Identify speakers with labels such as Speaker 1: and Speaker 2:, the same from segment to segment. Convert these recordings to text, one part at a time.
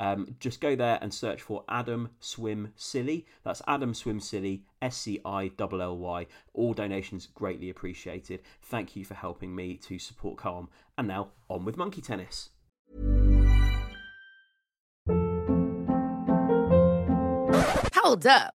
Speaker 1: Um, just go there and search for Adam Swim Scilly. That's Adam Swim Scilly, S C I L L Y. All donations greatly appreciated. Thank you for helping me to support Calm. And now on with monkey tennis.
Speaker 2: Hold up.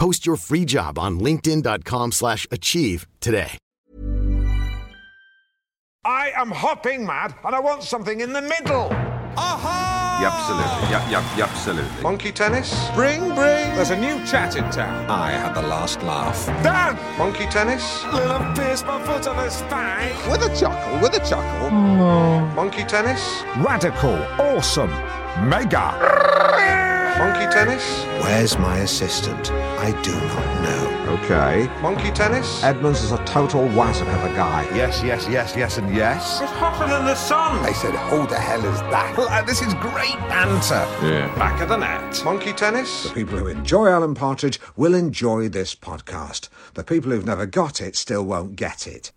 Speaker 3: Post your free job on linkedin.com/achieve slash achieve today.
Speaker 4: I am hopping mad and I want something in the middle. Aha!
Speaker 5: Yep, absolutely. Yep, yep, yep, absolutely.
Speaker 4: Monkey tennis? Bring, bring. There's a new chat in town.
Speaker 6: I had the last laugh.
Speaker 4: Dan! Monkey tennis? Little pierce my foot on a spine.
Speaker 6: With a chuckle, with a chuckle. Mm.
Speaker 4: Monkey tennis?
Speaker 7: Radical, awesome, mega.
Speaker 4: Monkey tennis?
Speaker 6: Where's my assistant? I do not know.
Speaker 5: Okay.
Speaker 4: Monkey tennis?
Speaker 6: Edmonds is a total wazzock of a guy.
Speaker 5: Yes, yes, yes, yes, and yes.
Speaker 4: It's hotter than the sun.
Speaker 6: I said, who the hell is that?
Speaker 5: Uh, this is great banter.
Speaker 7: Yeah.
Speaker 4: Back of the net. Monkey tennis?
Speaker 6: The people who enjoy Alan Partridge will enjoy this podcast. The people who've never got it still won't get it.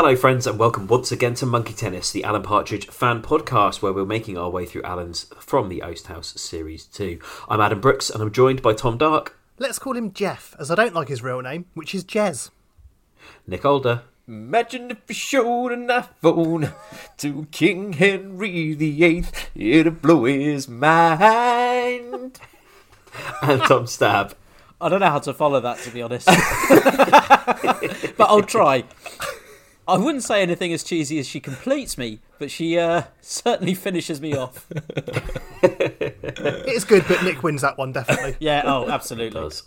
Speaker 1: Hello, friends, and welcome once again to Monkey Tennis, the Alan Partridge fan podcast, where we're making our way through Alan's From the Oast House Series 2. I'm Adam Brooks, and I'm joined by Tom Dark,
Speaker 8: Let's call him Jeff, as I don't like his real name, which is Jez.
Speaker 1: Nick Older,
Speaker 9: Imagine if you showed an iPhone to King Henry VIII, it'd blow his mind.
Speaker 1: and Tom Stab.
Speaker 10: I don't know how to follow that, to be honest. but I'll try. I wouldn't say anything as cheesy as she completes me, but she uh, certainly finishes me off.
Speaker 8: It's good, but Nick wins that one, definitely.
Speaker 10: Yeah, oh, absolutely.
Speaker 1: does.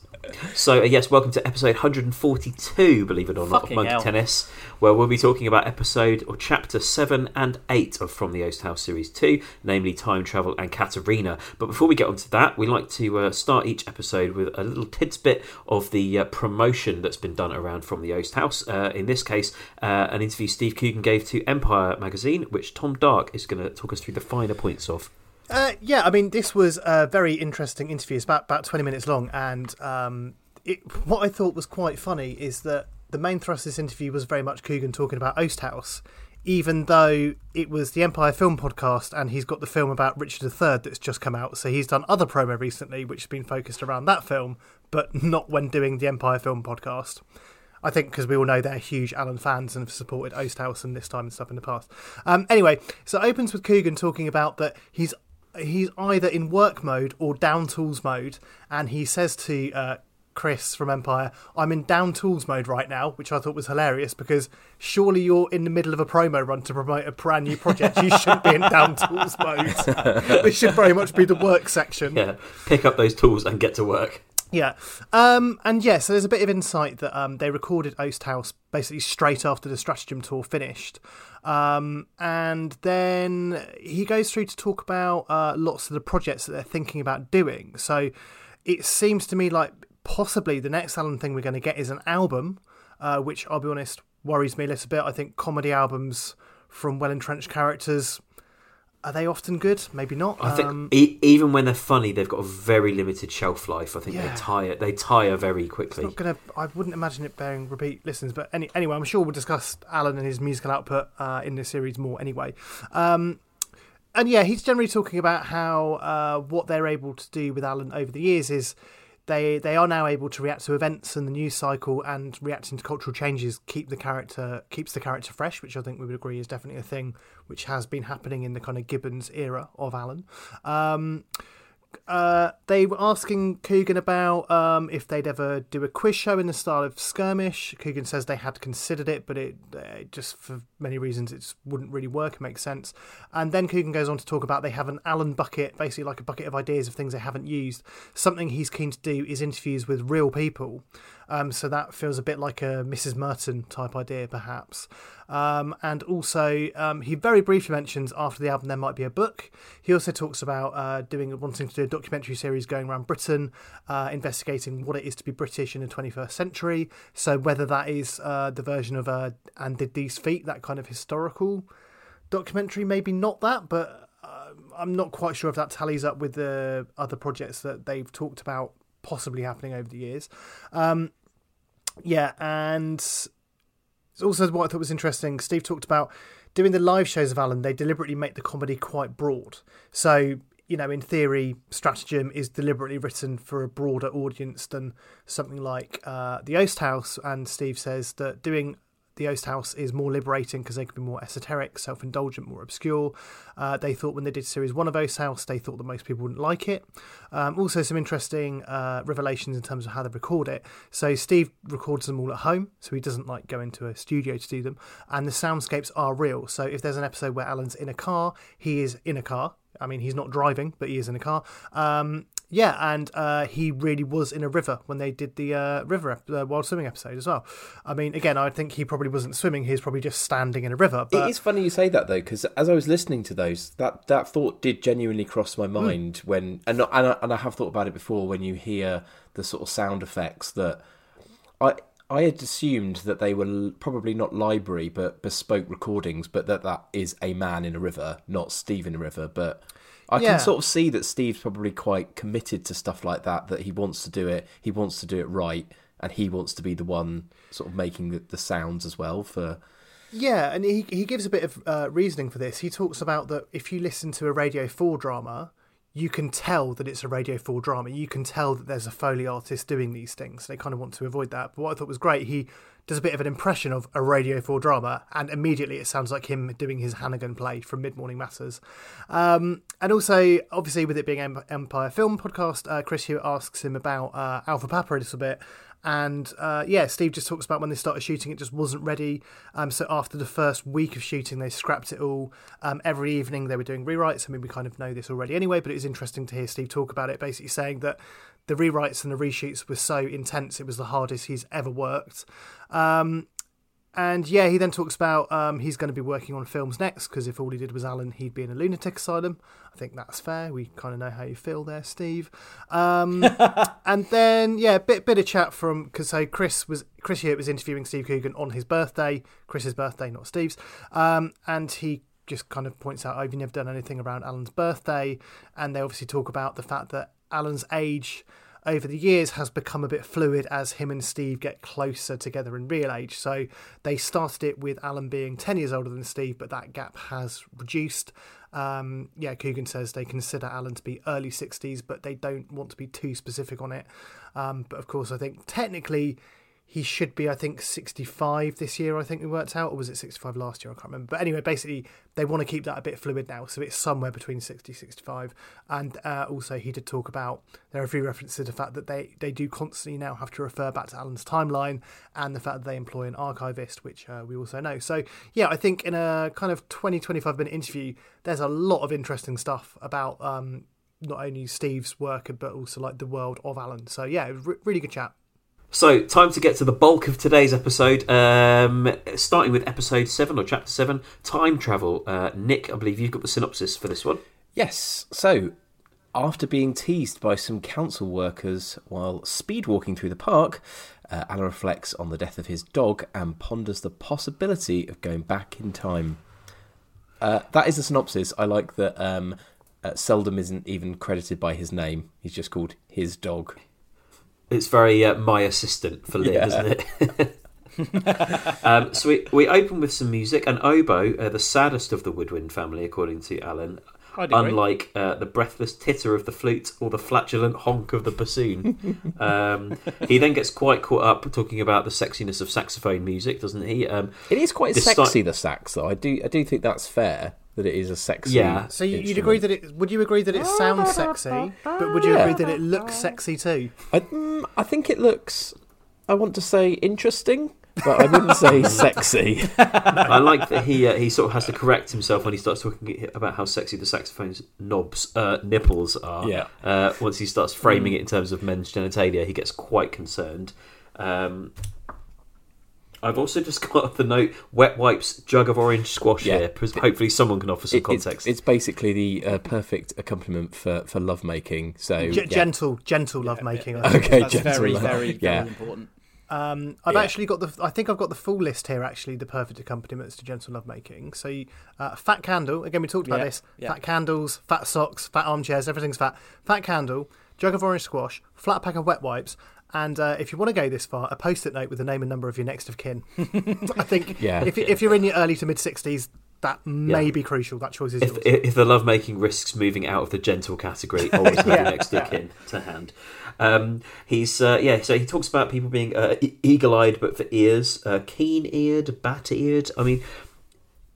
Speaker 1: So, uh, yes, welcome to episode 142, believe it or not,
Speaker 10: Fucking
Speaker 1: of Monkey
Speaker 10: hell.
Speaker 1: Tennis, where we'll be talking about episode or chapter 7 and 8 of From the Oast House Series 2, namely Time Travel and Katarina. But before we get onto that, we like to uh, start each episode with a little tidbit of the uh, promotion that's been done around From the Oast House. Uh, in this case, uh, an interview Steve Coogan gave to Empire magazine, which Tom Dark is going to talk us through the finer points of.
Speaker 8: Uh, yeah, I mean, this was a very interesting interview. It's about, about 20 minutes long, and um, it, what I thought was quite funny is that the main thrust of this interview was very much Coogan talking about Oast House, even though it was the Empire Film Podcast, and he's got the film about Richard III that's just come out. So he's done other promo recently, which has been focused around that film, but not when doing the Empire Film Podcast. I think because we all know they're huge Alan fans and have supported Oast House and this time and stuff in the past. Um, anyway, so it opens with Coogan talking about that he's he's either in work mode or down tools mode, and he says to uh, Chris from Empire, "I'm in down tools mode right now," which I thought was hilarious because surely you're in the middle of a promo run to promote a brand new project. You shouldn't be in down tools mode. this should very much be the work section.
Speaker 1: Yeah, pick up those tools and get to work.
Speaker 8: Yeah. Um, and yeah, so there's a bit of insight that um, they recorded Oast House basically straight after the Stratagem tour finished. Um, and then he goes through to talk about uh, lots of the projects that they're thinking about doing. So it seems to me like possibly the next Alan thing we're going to get is an album, uh, which I'll be honest worries me a little bit. I think comedy albums from well entrenched characters are they often good? Maybe not.
Speaker 9: I think
Speaker 8: Um,
Speaker 9: e- even when they're funny, they've got a very limited shelf life. I think
Speaker 8: Yeah.
Speaker 9: they tire they tire very
Speaker 8: it's
Speaker 9: quickly.
Speaker 8: not gonna. I wouldn't imagine it bearing repeat listens. But any, anyway, I'm sure we'll discuss Alan and his musical output uh, in this series more. Anyway, um, and yeah, he's generally talking about how uh, what they're able to do with Alan over the years is they they are now able to react to events and the news cycle and reacting to cultural changes keep the character keeps the character fresh, which I think we would agree is definitely a thing which has been happening in the kind of Gibbons era of Alan. Um, uh, they were asking Coogan about um, if they'd ever do a quiz show in the style of Skirmish. Coogan says they had considered it, but it uh, just for many reasons it wouldn't really work and make sense. And then Coogan goes on to talk about they have an Alan bucket, basically like a bucket of ideas of things they haven't used. Something he's keen to do is interviews with real people. Um, so that feels a bit like a Mrs. Merton type idea, perhaps. Um, and also, um, he very briefly mentions after the album there might be a book. He also talks about uh, doing wanting to do a documentary series going around Britain, uh, investigating what it is to be British in the 21st century. So whether that is uh, the version of uh, "And Did These Feet," that kind of historical documentary, maybe not that, but uh, I'm not quite sure if that tallies up with the other projects that they've talked about possibly happening over the years. Um, yeah, and it's also what I thought was interesting, Steve talked about doing the live shows of Alan, they deliberately make the comedy quite broad. So, you know, in theory, Stratagem is deliberately written for a broader audience than something like uh, The Oast House. And Steve says that doing the Oast House is more liberating because they can be more esoteric, self indulgent, more obscure. Uh, they thought when they did series one of Oast House, they thought that most people wouldn't like it. Um, also, some interesting uh, revelations in terms of how they record it. So, Steve records them all at home, so he doesn't like go into a studio to do them. And the soundscapes are real. So, if there's an episode where Alan's in a car, he is in a car. I mean, he's not driving, but he is in a car. Um, yeah, and uh, he really was in a river when they did the uh, river ep- uh, wild swimming episode as well. I mean, again, I think he probably wasn't swimming; he was probably just standing in a river. But
Speaker 9: It is funny you say that though, because as I was listening to those, that, that thought did genuinely cross my mind when, and and I, and I have thought about it before when you hear the sort of sound effects that I I had assumed that they were probably not library but bespoke recordings, but that that is a man in a river, not Steve in a river. But I
Speaker 8: Yeah.
Speaker 9: can sort of see that Steve's probably quite committed to stuff like that. That he wants to do it, he wants to do it right, and he wants to be the one sort of making the, the sounds as well for.
Speaker 8: Yeah, and he he gives a bit of uh, reasoning for this. He talks about that if you listen to a Radio 4 drama, you can tell that it's a Radio 4 drama. You can tell that there's a Foley artist doing these things. They kind of want to avoid that. But what I thought was great, he does a bit of an impression of a Radio 4 drama, and immediately it sounds like him doing his Hannigan play from Mid Morning Matters. Um, and also, obviously, with it being Empire Film Podcast, uh, Chris Hewitt asks him about uh, Alpha Papa a little bit. And uh, yeah, Steve just talks about when they started shooting, it just wasn't ready. Um, so after the first week of shooting, they scrapped it all. Um, every evening they were doing rewrites. I mean, we kind of know this already anyway, but it was interesting to hear Steve talk about it, basically saying that the rewrites and the reshoots were so intense, it was the hardest he's ever worked. Um, and yeah, he then talks about um, he's going to be working on films next because if all he did was Alan, he'd be in a lunatic asylum. I think that's fair. We kind of know how you feel there, Steve. Um, and then yeah, bit bit of chat from because so Chris was Chris Hewitt was interviewing Steve Coogan on his birthday, Chris's birthday, not Steve's, um, and he just kind of points out, "Oh, "Have you never done anything around Alan's birthday?" And they obviously talk about the fact that Alan's age over the years has become a bit fluid as him and Steve get closer together in real age. So they started it with Alan being 10 years older than Steve, but that gap has reduced. Um, yeah, Coogan says they consider Alan to be early 60s, but they don't want to be too specific on it. Um, but of course, I think technically he should be, I think, 65 this year, I think we worked out, or was it 65 last year? I can't remember. But anyway, basically, they want to keep that a bit fluid now, so it's somewhere between 60 65. And uh, also, he did talk about there are a few references to the fact that they, they do constantly now have to refer back to Alan's timeline and the fact that they employ an archivist, which uh, we also know. So, yeah, I think in a kind of 20 25 minute interview, there's a lot of interesting stuff about um, not only Steve's work, but also like the world of Alan. So, yeah, re- really good chat.
Speaker 1: So, time to get to the bulk of today's episode. Um, starting with episode seven or chapter seven, time travel. Uh, Nick, I believe you've got the synopsis for this one.
Speaker 9: Yes. So, after being teased by some council workers while speed walking through the park, uh, Alan reflects on the death of his dog and ponders the possibility of going back in time. Uh, that is the synopsis. I like that um, uh, Seldom isn't even credited by his name. He's just called his dog.
Speaker 1: It's very uh, my assistant for Liv,
Speaker 9: Yeah.
Speaker 1: isn't it? um, so we, we open with some music, and Oboe, uh, the saddest of the Woodwind family, according to Alan,
Speaker 10: I'd agree.
Speaker 1: unlike uh, the breathless titter of the flute or the flatulent honk of the bassoon. um, he then gets quite caught up talking about the sexiness of saxophone music, doesn't he? Um,
Speaker 9: It is quite
Speaker 1: this
Speaker 9: sexy,
Speaker 1: sti-
Speaker 9: the sax, though. I do, I do think that's fair that it is a sexy.
Speaker 1: Yeah.
Speaker 8: So you- you'd
Speaker 9: instrument.
Speaker 8: agree that it? Would you agree that it sounds sexy? But would you
Speaker 9: Yeah.
Speaker 8: agree that it looks sexy too?
Speaker 9: I, mm, I think it looks. I want to say interesting, but I wouldn't say sexy.
Speaker 1: I like that he uh, he sort of has to correct himself when he starts talking about how sexy the saxophone's knobs uh, nipples are.
Speaker 9: Yeah.
Speaker 1: Uh, once he starts framing it in terms of men's genitalia, he gets quite concerned. Um, I've also just got the note: wet wipes, jug of orange squash
Speaker 9: Yeah.
Speaker 1: here. Pres- Hopefully, someone can offer some
Speaker 9: It-
Speaker 1: context.
Speaker 9: It's, basically the uh, perfect accompaniment for, for lovemaking. So
Speaker 8: Ge-
Speaker 9: yeah.
Speaker 8: Gentle, gentle lovemaking. I think.
Speaker 9: Okay,
Speaker 10: That's
Speaker 9: gentle
Speaker 10: very,
Speaker 9: love.
Speaker 10: very,
Speaker 9: Yeah.
Speaker 10: very important.
Speaker 8: Um, I've
Speaker 9: Yeah.
Speaker 8: actually got the. I think I've got the full list here. Actually, the perfect accompaniments to gentle lovemaking. So, uh, fat candle. Again, we talked about
Speaker 10: Yeah,
Speaker 8: this.
Speaker 10: yeah.
Speaker 8: Fat candles, fat socks, fat armchairs. Everything's fat. Fat candle, jug of orange squash, flat pack of wet wipes, and uh, if you want to go this far, a post-it note with the name and number of your next of kin. I think.
Speaker 9: Yeah.
Speaker 8: If, if you're in your early to mid sixties, that may
Speaker 1: Yeah.
Speaker 8: be crucial. That choice is
Speaker 1: if,
Speaker 8: yours.
Speaker 1: if the lovemaking risks moving out of the gentle category, always have
Speaker 8: Yeah.
Speaker 1: your next of kin to hand. Um, he's uh, yeah, so he talks about people being uh, e- eagle-eyed but for ears, uh, keen-eared, bat-eared. I mean,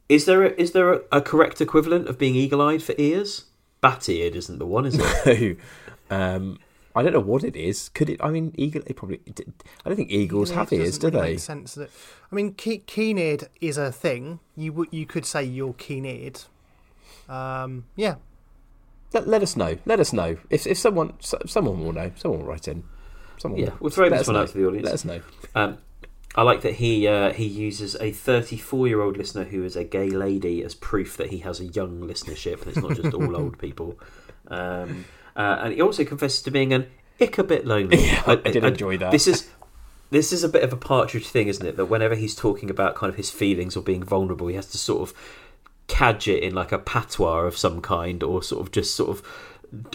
Speaker 1: is there a, is there a, a correct equivalent of being eagle-eyed for ears? Bat-eared isn't the one, is it?
Speaker 9: um, I don't know what it is. Could it? I mean, eagle. It probably. I don't think eagles have
Speaker 8: Keen-eared
Speaker 9: ears, do
Speaker 8: doesn't really
Speaker 9: they?
Speaker 8: Make sense that, I mean, ke- keen-eared is a thing. You would you could say you're keen-eared. Um, yeah,
Speaker 9: Let, let us know. Let us know if if someone so- someone will know. Someone will write in. Someone.
Speaker 1: Yeah,
Speaker 9: will.
Speaker 1: we'll throw
Speaker 9: Let
Speaker 1: this one
Speaker 9: know.
Speaker 1: out to the audience.
Speaker 9: Let us know.
Speaker 1: Um, I like that he uh, he uses a 34 year old listener who is a gay lady as proof that he has a young listenership and it's not just all old people. Um, uh, and he also confesses to being an ick a bit lonely.
Speaker 9: Yeah, I did enjoy that.
Speaker 1: This is this is a bit of a partridge thing, isn't it? That whenever he's talking about kind of his feelings or being vulnerable, he has to sort of cadge it in like a patois of some kind, or sort of just sort of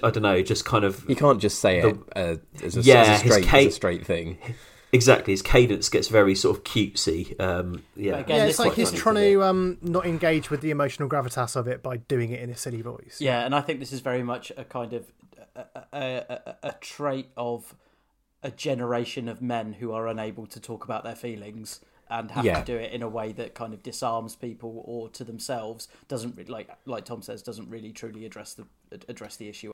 Speaker 1: I don't know, just kind of
Speaker 9: You can't just say it uh, as, a,
Speaker 1: Yeah,
Speaker 9: as, a
Speaker 1: his
Speaker 9: straight,
Speaker 1: ca-
Speaker 9: as a straight thing.
Speaker 1: Exactly, his cadence gets very sort of cutesy. Um, yeah,
Speaker 10: Again,
Speaker 8: yeah.
Speaker 10: this
Speaker 8: It's like he's trying
Speaker 10: to
Speaker 8: to um, not engage with the emotional gravitas of it by doing it in a silly voice.
Speaker 10: Yeah, and I think this is very much a kind of a, a, a, trait of a generation of men who are unable to talk about their feelings and have
Speaker 9: Yeah.
Speaker 10: to do it in a way that kind of disarms people or to themselves doesn't re- like like Tom says doesn't really truly address the address the issue.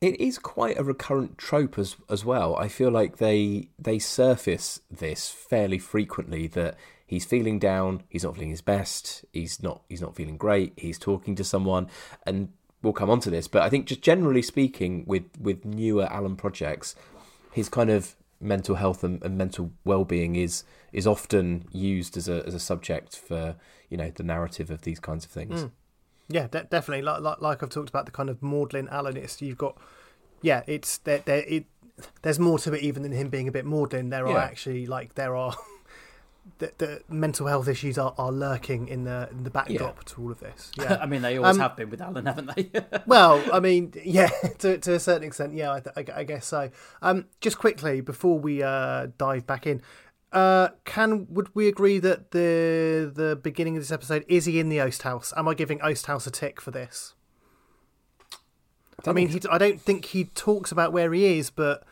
Speaker 9: It is quite a recurrent trope as as well. I feel like they they surface this fairly frequently that he's feeling down, he's not feeling his best, he's not he's not feeling great, he's talking to someone and we'll come on to this, but I think just generally speaking with with newer Alan projects, his kind of mental health and, and mental well-being is is often used as a as a subject for, you know, the narrative of these kinds of things.
Speaker 8: Mm. Yeah, de- definitely. Like, like like I've talked about the kind of maudlin Alanist. You've got, yeah, it's there. there it, there's more to it even than him being a bit maudlin. There are actually like there are. The, the mental health issues are, are lurking in the in the backdrop to all of this. Yeah,
Speaker 10: I mean, they always
Speaker 8: Um,
Speaker 10: have been with Alan, haven't they?
Speaker 8: well, I mean, yeah, to, to a certain extent, yeah, I, th- I, I guess so. Um, just quickly before we uh, dive back in, uh, can would we agree that the the beginning of this episode is he in the Oast House? Am I giving Oast House a tick for this? I, mean, he, I don't think he talks about where he is, but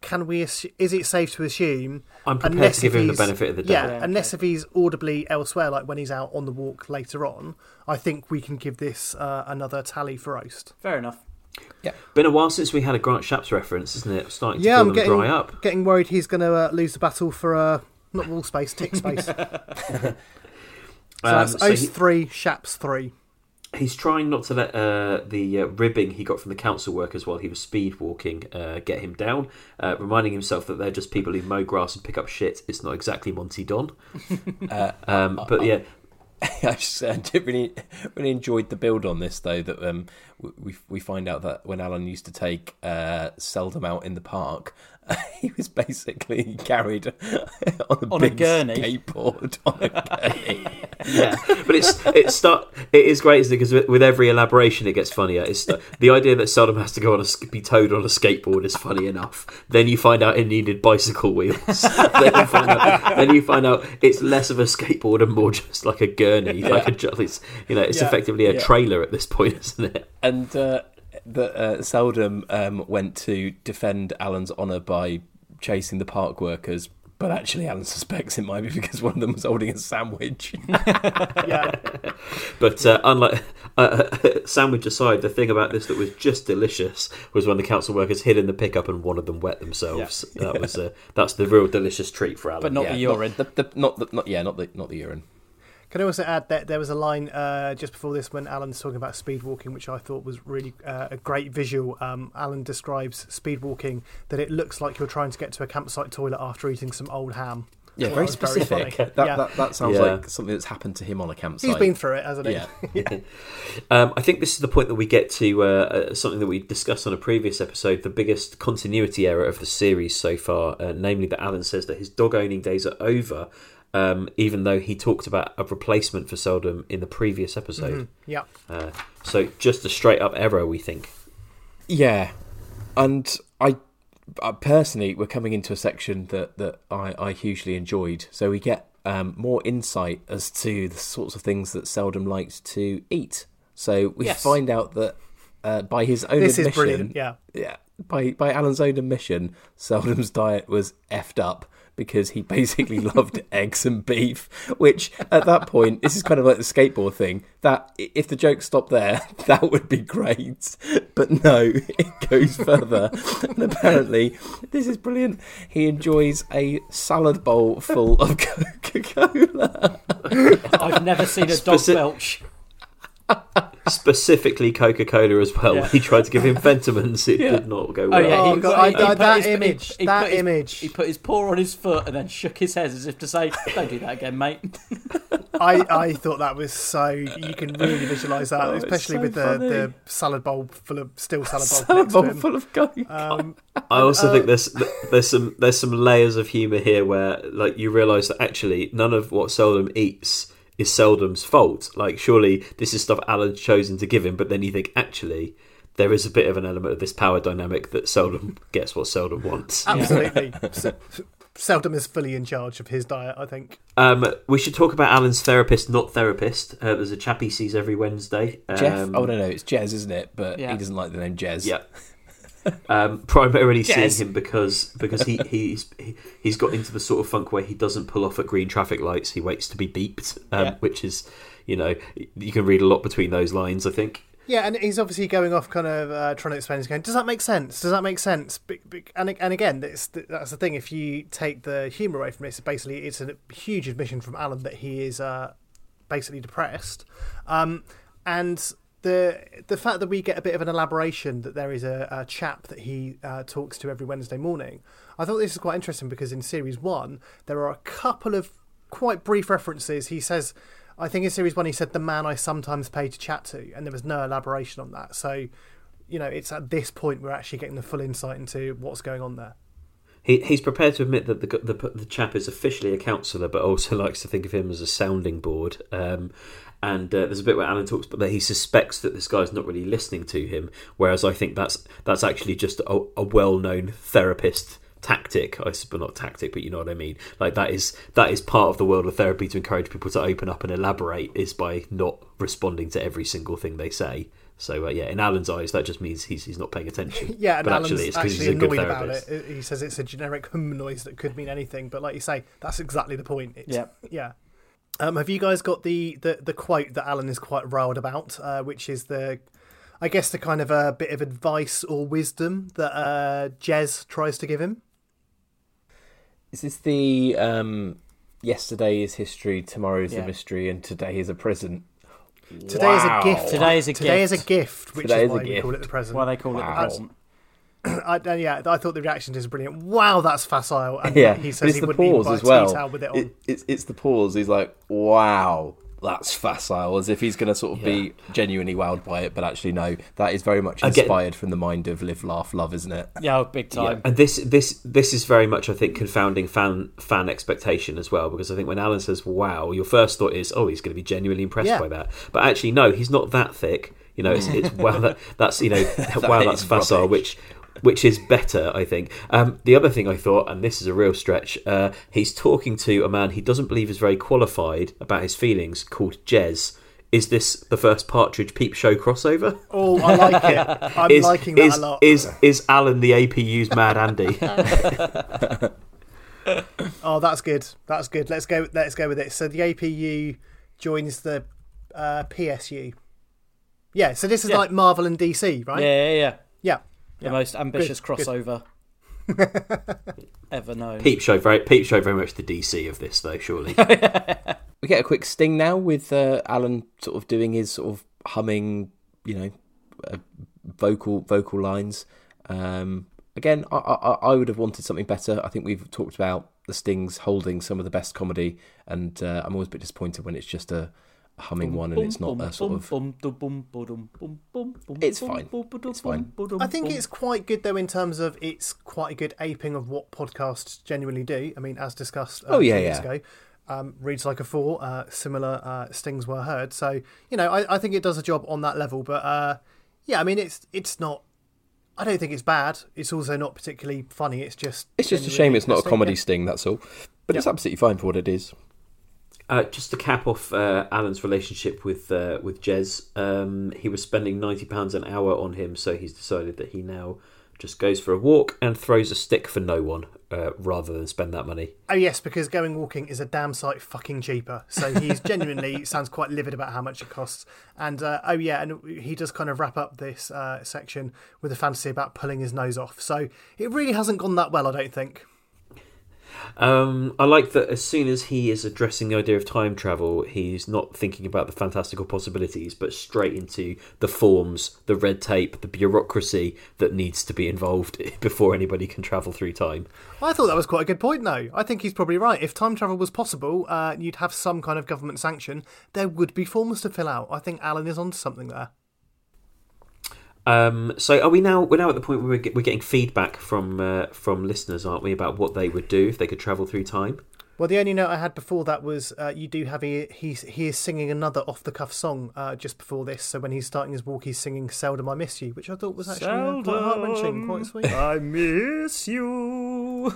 Speaker 8: can we? assu- Is it safe to assume?
Speaker 1: I'm prepared
Speaker 8: unless
Speaker 1: to give him the benefit of the doubt.
Speaker 10: Yeah,
Speaker 8: unless if he's audibly elsewhere, like when he's out on the walk later on, I think we can give this uh, another tally for Oast.
Speaker 10: Fair enough.
Speaker 1: Yeah, Been a while since we had a Grant Shapps reference, isn't it? Starting to
Speaker 8: Yeah,
Speaker 1: feel
Speaker 8: I'm
Speaker 1: them
Speaker 8: getting
Speaker 1: dry up.
Speaker 8: getting worried he's going to uh, lose the battle for uh, not wall space, tick space. so
Speaker 1: Um,
Speaker 8: that's
Speaker 1: so
Speaker 8: Oast
Speaker 1: he-
Speaker 8: three, Shapps three.
Speaker 1: He's trying not to let uh, the uh, ribbing he got from the council workers while he was speed walking uh, get him down, uh, reminding himself that they're just people who mow grass and pick up shit. It's not exactly Monty Don.
Speaker 9: Uh,
Speaker 1: Um, but yeah,
Speaker 9: I just uh, really really enjoyed the build on this though. That um, we we find out that when Alan used to take uh, Seldom out in the park, he was basically carried on a
Speaker 10: On a gurney.
Speaker 9: skateboard on a gurney.
Speaker 1: yeah, but it's it start it is great isn't it? because with, every elaboration it gets funnier. It's the idea that Seldom has to go on a be towed on a skateboard is funny enough. Then you find out it needed bicycle wheels. then, you find out, then you find out it's less of a skateboard and more just like a gurney, like a it's you know it's
Speaker 9: Yeah.
Speaker 1: effectively a
Speaker 9: Yeah.
Speaker 1: trailer at this point, isn't it?
Speaker 9: and uh, that uh, Seldom um, went to defend Alan's honour by chasing the park workers. But actually, Alan suspects it might be because one of them was holding a sandwich.
Speaker 8: yeah.
Speaker 1: But uh, unlike uh, sandwich aside, the thing about this that was just delicious was when the council workers hid in the pickup and one of them wet themselves. That was uh, that's the real delicious treat for Alan.
Speaker 10: But not
Speaker 9: Yeah,
Speaker 10: the urine.
Speaker 9: the, the, not the, not yeah, not the not the urine.
Speaker 8: Can I also add that there was a line uh, just before this when Alan's talking about speed walking, which I thought was really uh, a great visual. Um, Alan describes speed walking that it looks like you're trying to get to a campsite toilet after eating some old ham.
Speaker 9: Yeah,
Speaker 8: Well,
Speaker 9: very
Speaker 8: that
Speaker 9: specific.
Speaker 8: funny.
Speaker 9: that,
Speaker 8: Yeah.
Speaker 9: that that sounds
Speaker 1: Yeah.
Speaker 9: like something that's happened to him on a campsite.
Speaker 8: He's been through it, hasn't he?
Speaker 9: Yeah.
Speaker 1: Um, I think this is the point that we get to uh, uh, something that we discussed on a previous episode the biggest continuity error of the series so far, uh, namely that Alan says that his dog owning days are over, um, even though he talked about a replacement for Seldom in the previous episode.
Speaker 8: Mhm. Yeah.
Speaker 1: Uh, so just a straight up error, we think.
Speaker 9: Yeah, and I, I personally, we're coming into a section that that I, I hugely enjoyed. So we get um, more insight as to the sorts of things that Seldom likes to eat. So we
Speaker 8: Yes.
Speaker 9: find out that uh, by his own
Speaker 8: This is
Speaker 9: admission,
Speaker 8: brilliant, yeah.
Speaker 9: yeah, by by Alan's own admission, Seldom's diet was effed up because he basically loved eggs and beef. Which at that point, this is kind of like the skateboard thing. That if the joke stopped there, that would be great. But no, it goes further. And apparently, this is brilliant. He enjoys a salad bowl full of Coca Cola.
Speaker 10: I've never seen a dog
Speaker 1: Speci-
Speaker 10: belch.
Speaker 1: Specifically Coca Cola as well.
Speaker 10: Yeah.
Speaker 1: He tried to give him Fentimans, it
Speaker 10: Yeah.
Speaker 1: did not go
Speaker 10: Oh
Speaker 1: well.
Speaker 10: yeah,
Speaker 8: Oh,
Speaker 10: he,
Speaker 8: God,
Speaker 10: he-
Speaker 8: I-
Speaker 10: he
Speaker 8: that-
Speaker 10: put
Speaker 8: that
Speaker 10: his-
Speaker 8: image,
Speaker 10: he
Speaker 8: that
Speaker 10: put his-
Speaker 8: image.
Speaker 10: He put his paw on his foot and then shook his head as if to say, "Don't do that again, mate."
Speaker 8: I, I thought that was so you can really visualise that,
Speaker 9: Oh,
Speaker 8: especially
Speaker 9: so
Speaker 8: with the,
Speaker 9: funny.
Speaker 8: the salad bowl full of still salad bowl
Speaker 9: salad
Speaker 8: next to
Speaker 9: bowl
Speaker 8: him.
Speaker 9: full of Coke.
Speaker 8: Um,
Speaker 1: I also
Speaker 8: uh,
Speaker 1: think there's there's some there's some layers of humour here where like you realise that actually none of what Seldom eats is Seldom's fault. Like surely this is stuff Alan's chosen to give him, but then you think actually there is a bit of an element of this power dynamic that Seldom gets what Seldom wants.
Speaker 8: absolutely. Se- Seldom is fully in charge of his diet, I think.
Speaker 1: Um, we should talk about Alan's therapist, not therapist. Uh, there's a chap he sees every Wednesday.
Speaker 9: Jeff.
Speaker 1: Um,
Speaker 9: oh no, no, it's Jez, isn't it? But
Speaker 10: Yeah.
Speaker 9: he doesn't like the name Jez.
Speaker 1: Yeah. Um, primarily
Speaker 9: Jez.
Speaker 1: seeing him because because he he's he, he's got into the sort of funk where he doesn't pull off at green traffic lights. He waits to be beeped, um,
Speaker 10: Yeah.
Speaker 1: which is you know you can read a lot between those lines. I think.
Speaker 8: Yeah, and he's obviously going off, kind of uh, trying to explain. He's going, "Does that make sense? Does that make sense?" And and again, that's the thing. If you take the humour away from this, basically, it's a huge admission from Alan that he is uh, basically depressed, um, and the the fact that we get a bit of an elaboration that there is a, a chap that he uh, talks to every Wednesday morning. I thought this is quite interesting because in series one there are a couple of quite brief references. He says. I think in series one he said the man I sometimes pay to chat to, and there was no elaboration on that. So, you know, it's at this point we're actually getting the full insight into what's going on there.
Speaker 1: He he's prepared to admit that the the, the chap is officially a counsellor, but also likes to think of him as a sounding board. Um, and uh, there's a bit where Alan talks about that he suspects that this guy's not really listening to him, whereas I think that's that's actually just a, a well-known therapist tactic i suppose not tactic but you know what i mean like that is that is part of the world of therapy to encourage people to open up and elaborate is by not responding to every single thing they say so uh, yeah in alan's eyes that just means he's, he's not paying attention
Speaker 8: Yeah, and
Speaker 1: but
Speaker 8: Alan's
Speaker 1: actually it's because he's a good
Speaker 8: annoyed about
Speaker 1: therapist
Speaker 8: it. He says it's a generic hum noise that could mean anything, but like you say, that's exactly the point. It's,
Speaker 10: Yep.
Speaker 8: Yeah. Um, have you guys got the, the, the quote that Alan is quite riled about, uh, which is the, I guess the kind of a bit of advice or wisdom that uh, Jez tries to give him?
Speaker 9: Is this the um, yesterday is history, tomorrow is
Speaker 10: Yeah.
Speaker 9: a mystery, and today is a present?
Speaker 8: Today
Speaker 9: Wow.
Speaker 8: is a gift.
Speaker 10: Today is a gift.
Speaker 8: Today is a
Speaker 10: gift.
Speaker 8: gift, which
Speaker 9: Today
Speaker 8: is
Speaker 9: is a
Speaker 8: why we call it the present.
Speaker 10: Why they call it the present.
Speaker 8: I, and yeah, I thought the reaction is brilliant. Wow, that's facile. And
Speaker 9: yeah,
Speaker 8: he says
Speaker 9: it's
Speaker 8: he
Speaker 9: the
Speaker 8: wouldn't even
Speaker 9: pause
Speaker 8: buy
Speaker 9: as well.
Speaker 8: with it on.
Speaker 9: It- it's it's the pause. He's like, "Wow, that's facile, as if he's going to sort of
Speaker 1: Yeah.
Speaker 9: be genuinely wowed by it. But actually, no, that is very much
Speaker 1: Again-
Speaker 9: inspired from the mind of Live, Laugh, Love, isn't it?
Speaker 10: Yeah, oh, big time.
Speaker 1: And this this this is very much I think confounding fan fan expectation as well because I think when Alan says wow, your first thought is oh he's going to be genuinely impressed
Speaker 8: Yeah.
Speaker 1: by that, but actually no, he's not that thick. You know, it's, it's wow that, that's you know wow that's facile,
Speaker 9: rubbish.
Speaker 1: which which is better I think. Um, the other thing I thought, and this is a real stretch, uh, he's talking to a man he doesn't believe is very qualified about his feelings called Jez. Is this the first Partridge Peep Show crossover?
Speaker 8: Oh, I like it. I'm
Speaker 1: is,
Speaker 8: liking that
Speaker 1: is,
Speaker 8: a lot.
Speaker 1: Is is Alan the APU's Mad Andy?
Speaker 8: Oh, that's good. That's good. Let's go. Let's go with it. So the APU joins the uh, PSU. Yeah. So this is
Speaker 10: Yeah.
Speaker 8: like Marvel and DC, right?
Speaker 10: Yeah, yeah, yeah.
Speaker 8: Yeah.
Speaker 10: The most ambitious
Speaker 8: Good, good.
Speaker 10: crossover ever known.
Speaker 1: Peep Show very Peep Show very much the DC of this though, surely.
Speaker 9: We get a quick sting now with uh, Alan sort of doing his sort of humming, you know, uh, vocal vocal lines. Um, again, I, I I would have wanted something better. I think we've talked about the Stings holding some of the best comedy, and uh, I'm always a bit disappointed when it's just a, a humming one and it's not a sort of. It's fine. It's fine.
Speaker 8: I think it's quite good though in terms of it's quite a good aping of what podcasts genuinely do. I mean, as discussed uh,
Speaker 9: Oh, yeah, yeah.
Speaker 8: ago, um, reads like a four. Uh, similar uh, stings were heard, so you know I, I think it does a job on that level. But uh, yeah, I mean it's it's not. I don't think it's bad. It's also not particularly funny. It's just
Speaker 9: It's just a shame it's not a comedy
Speaker 8: yeah.
Speaker 9: sting. That's all. But it's absolutely fine for what it is.
Speaker 1: Uh, just to cap off uh, Alan's relationship with uh, with Jez, um, he was spending ninety pounds an hour on him, so he's decided that he now just goes for a walk and throws a stick for no one, uh, rather than spend that money.
Speaker 8: Oh yes, because going walking is a damn sight fucking cheaper. So he's genuinely sounds quite livid about how much it costs. And uh, oh yeah, and he does kind of wrap up this uh, section with a fantasy about pulling his nose off. So it really hasn't gone that well, I don't think.
Speaker 1: Um, I like that as soon as he is addressing the idea of time travel, he's not thinking about the fantastical possibilities, but straight into the forms, the red tape, the bureaucracy that needs to be involved before anybody can travel through time.
Speaker 8: I thought that was quite a good point, though. I think he's probably right. If time travel was possible, uh, you'd have some kind of government sanction. There would be forms to fill out. I think Alan is onto something there.
Speaker 1: Um, so are we now? We're now at the point where we're, get, we're getting feedback from uh, from listeners, aren't we, about what they would do if they could travel through time?
Speaker 8: Well, the only note I had before that was uh, you do have a, he's he is singing another off the cuff song uh, just before this. So when he's starting his walk, he's singing "Seldom I Miss You," which I thought was actually uh, quite heart wrenching, quite sweet.
Speaker 10: I miss you.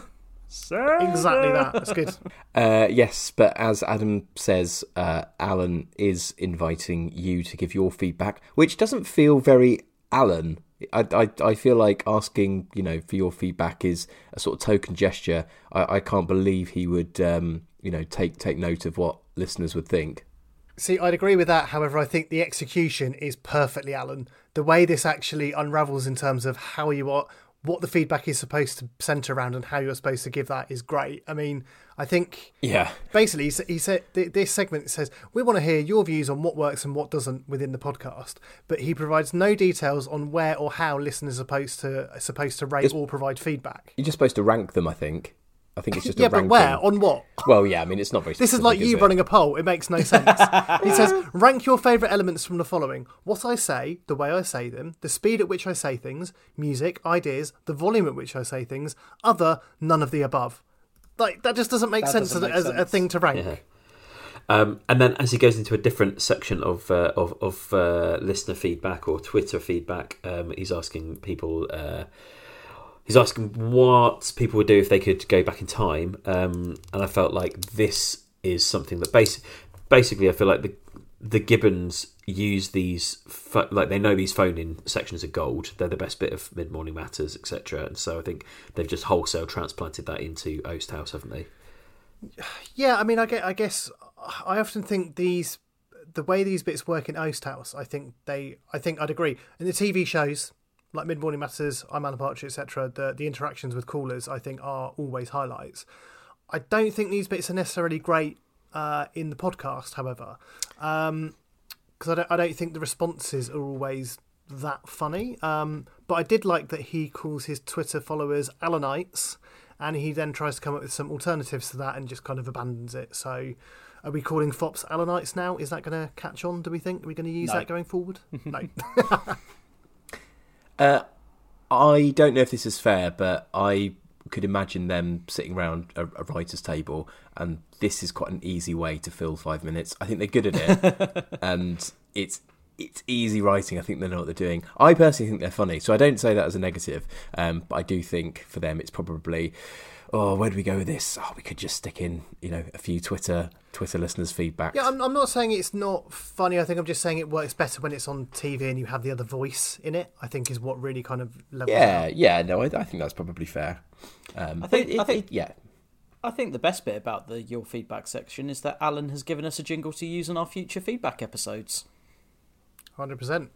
Speaker 8: Exactly that. That's good.
Speaker 9: Uh, yes, but as Adam says, uh, Alan is inviting you to give your feedback, which doesn't feel very Alan. I, I, I feel like asking, you know, for your feedback is a sort of token gesture. I, I can't believe he would, um, you know, take take note of what listeners would think.
Speaker 8: See, I'd agree with that. However, I think the execution is perfectly Alan. The way this actually unravels in terms of how you are, what the feedback is supposed to centre around, and how you're supposed to give that is great. I mean, I think
Speaker 9: Yeah.
Speaker 8: basically he said this segment says we want to hear your views on what works and what doesn't within the podcast, but he provides no details on where or how listeners are supposed to are supposed to rate
Speaker 9: It's-
Speaker 8: or provide feedback.
Speaker 9: You're just supposed to rank them, I think. I think it's just
Speaker 8: yeah,
Speaker 9: a
Speaker 8: but
Speaker 9: ranking.
Speaker 8: where on what?
Speaker 9: Well, yeah, I mean, it's not very
Speaker 8: This is like you
Speaker 9: it?
Speaker 8: running a poll. It makes no sense. he says, rank your favourite elements from the following what I say, the way I say them, the speed at which I say things, music, ideas, the volume at which I say things, other, none of the above. Like, that just doesn't make
Speaker 10: That
Speaker 8: sense
Speaker 10: doesn't
Speaker 8: as,
Speaker 10: make
Speaker 8: as a thing to rank.
Speaker 1: Yeah. Um, and then as he goes into a different section of uh, of, of uh, listener feedback or Twitter feedback, um, he's asking people. Uh, he's asking what people would do if they could go back in time, um, and I felt like this is something that basi- basically I feel like the the Gibbons use these pho- like they know these phone in sections are gold. They're the best bit of mid morning matters, etc. And so I think they've just wholesale transplanted that into Oast House, haven't they?
Speaker 8: Yeah, I mean, I guess, I guess I often think these, the way these bits work in Oast House, I think they, I think I'd agree. In the TV shows, like Mid Morning Matters, I'm Alan Partridge, etc., the, the interactions with callers, I think, are always highlights. I don't think these bits are necessarily great uh, in the podcast, however, because I, don't, I don't think the responses are always that funny. Um, but I did like that he calls his Twitter followers Alanites and he then tries to come up with some alternatives to that and just kind of abandons it. So, are we calling Fops Alanites now? Is that going to catch on? Do we think are we going to use
Speaker 10: No.
Speaker 8: that going forward? no.
Speaker 9: Uh, I don't know if this is fair, but I could imagine them sitting around a, a writer's table, and this is quite an easy way to fill five minutes. I think they're good at it, and it's it's easy writing. I think they know what they're doing. I personally think they're funny, so I don't say that as a negative. Um, but I do think for them, it's probably. Oh, where do we go with this? Oh, we could just stick in, you know, a few Twitter Twitter listeners' feedback.
Speaker 8: Yeah, I'm, I'm not saying it's not funny. I think I'm just saying it works better when it's on TV and you have the other voice in it. I think is what really kind of levels
Speaker 9: yeah,
Speaker 8: out.
Speaker 9: yeah. No, I, I think that's probably fair. Um,
Speaker 10: I think-
Speaker 9: it-
Speaker 10: I think-
Speaker 9: it- yeah.
Speaker 10: I think the best bit about the your feedback section is that Alan has given us a jingle to use in our future feedback episodes.
Speaker 8: Hundred percent.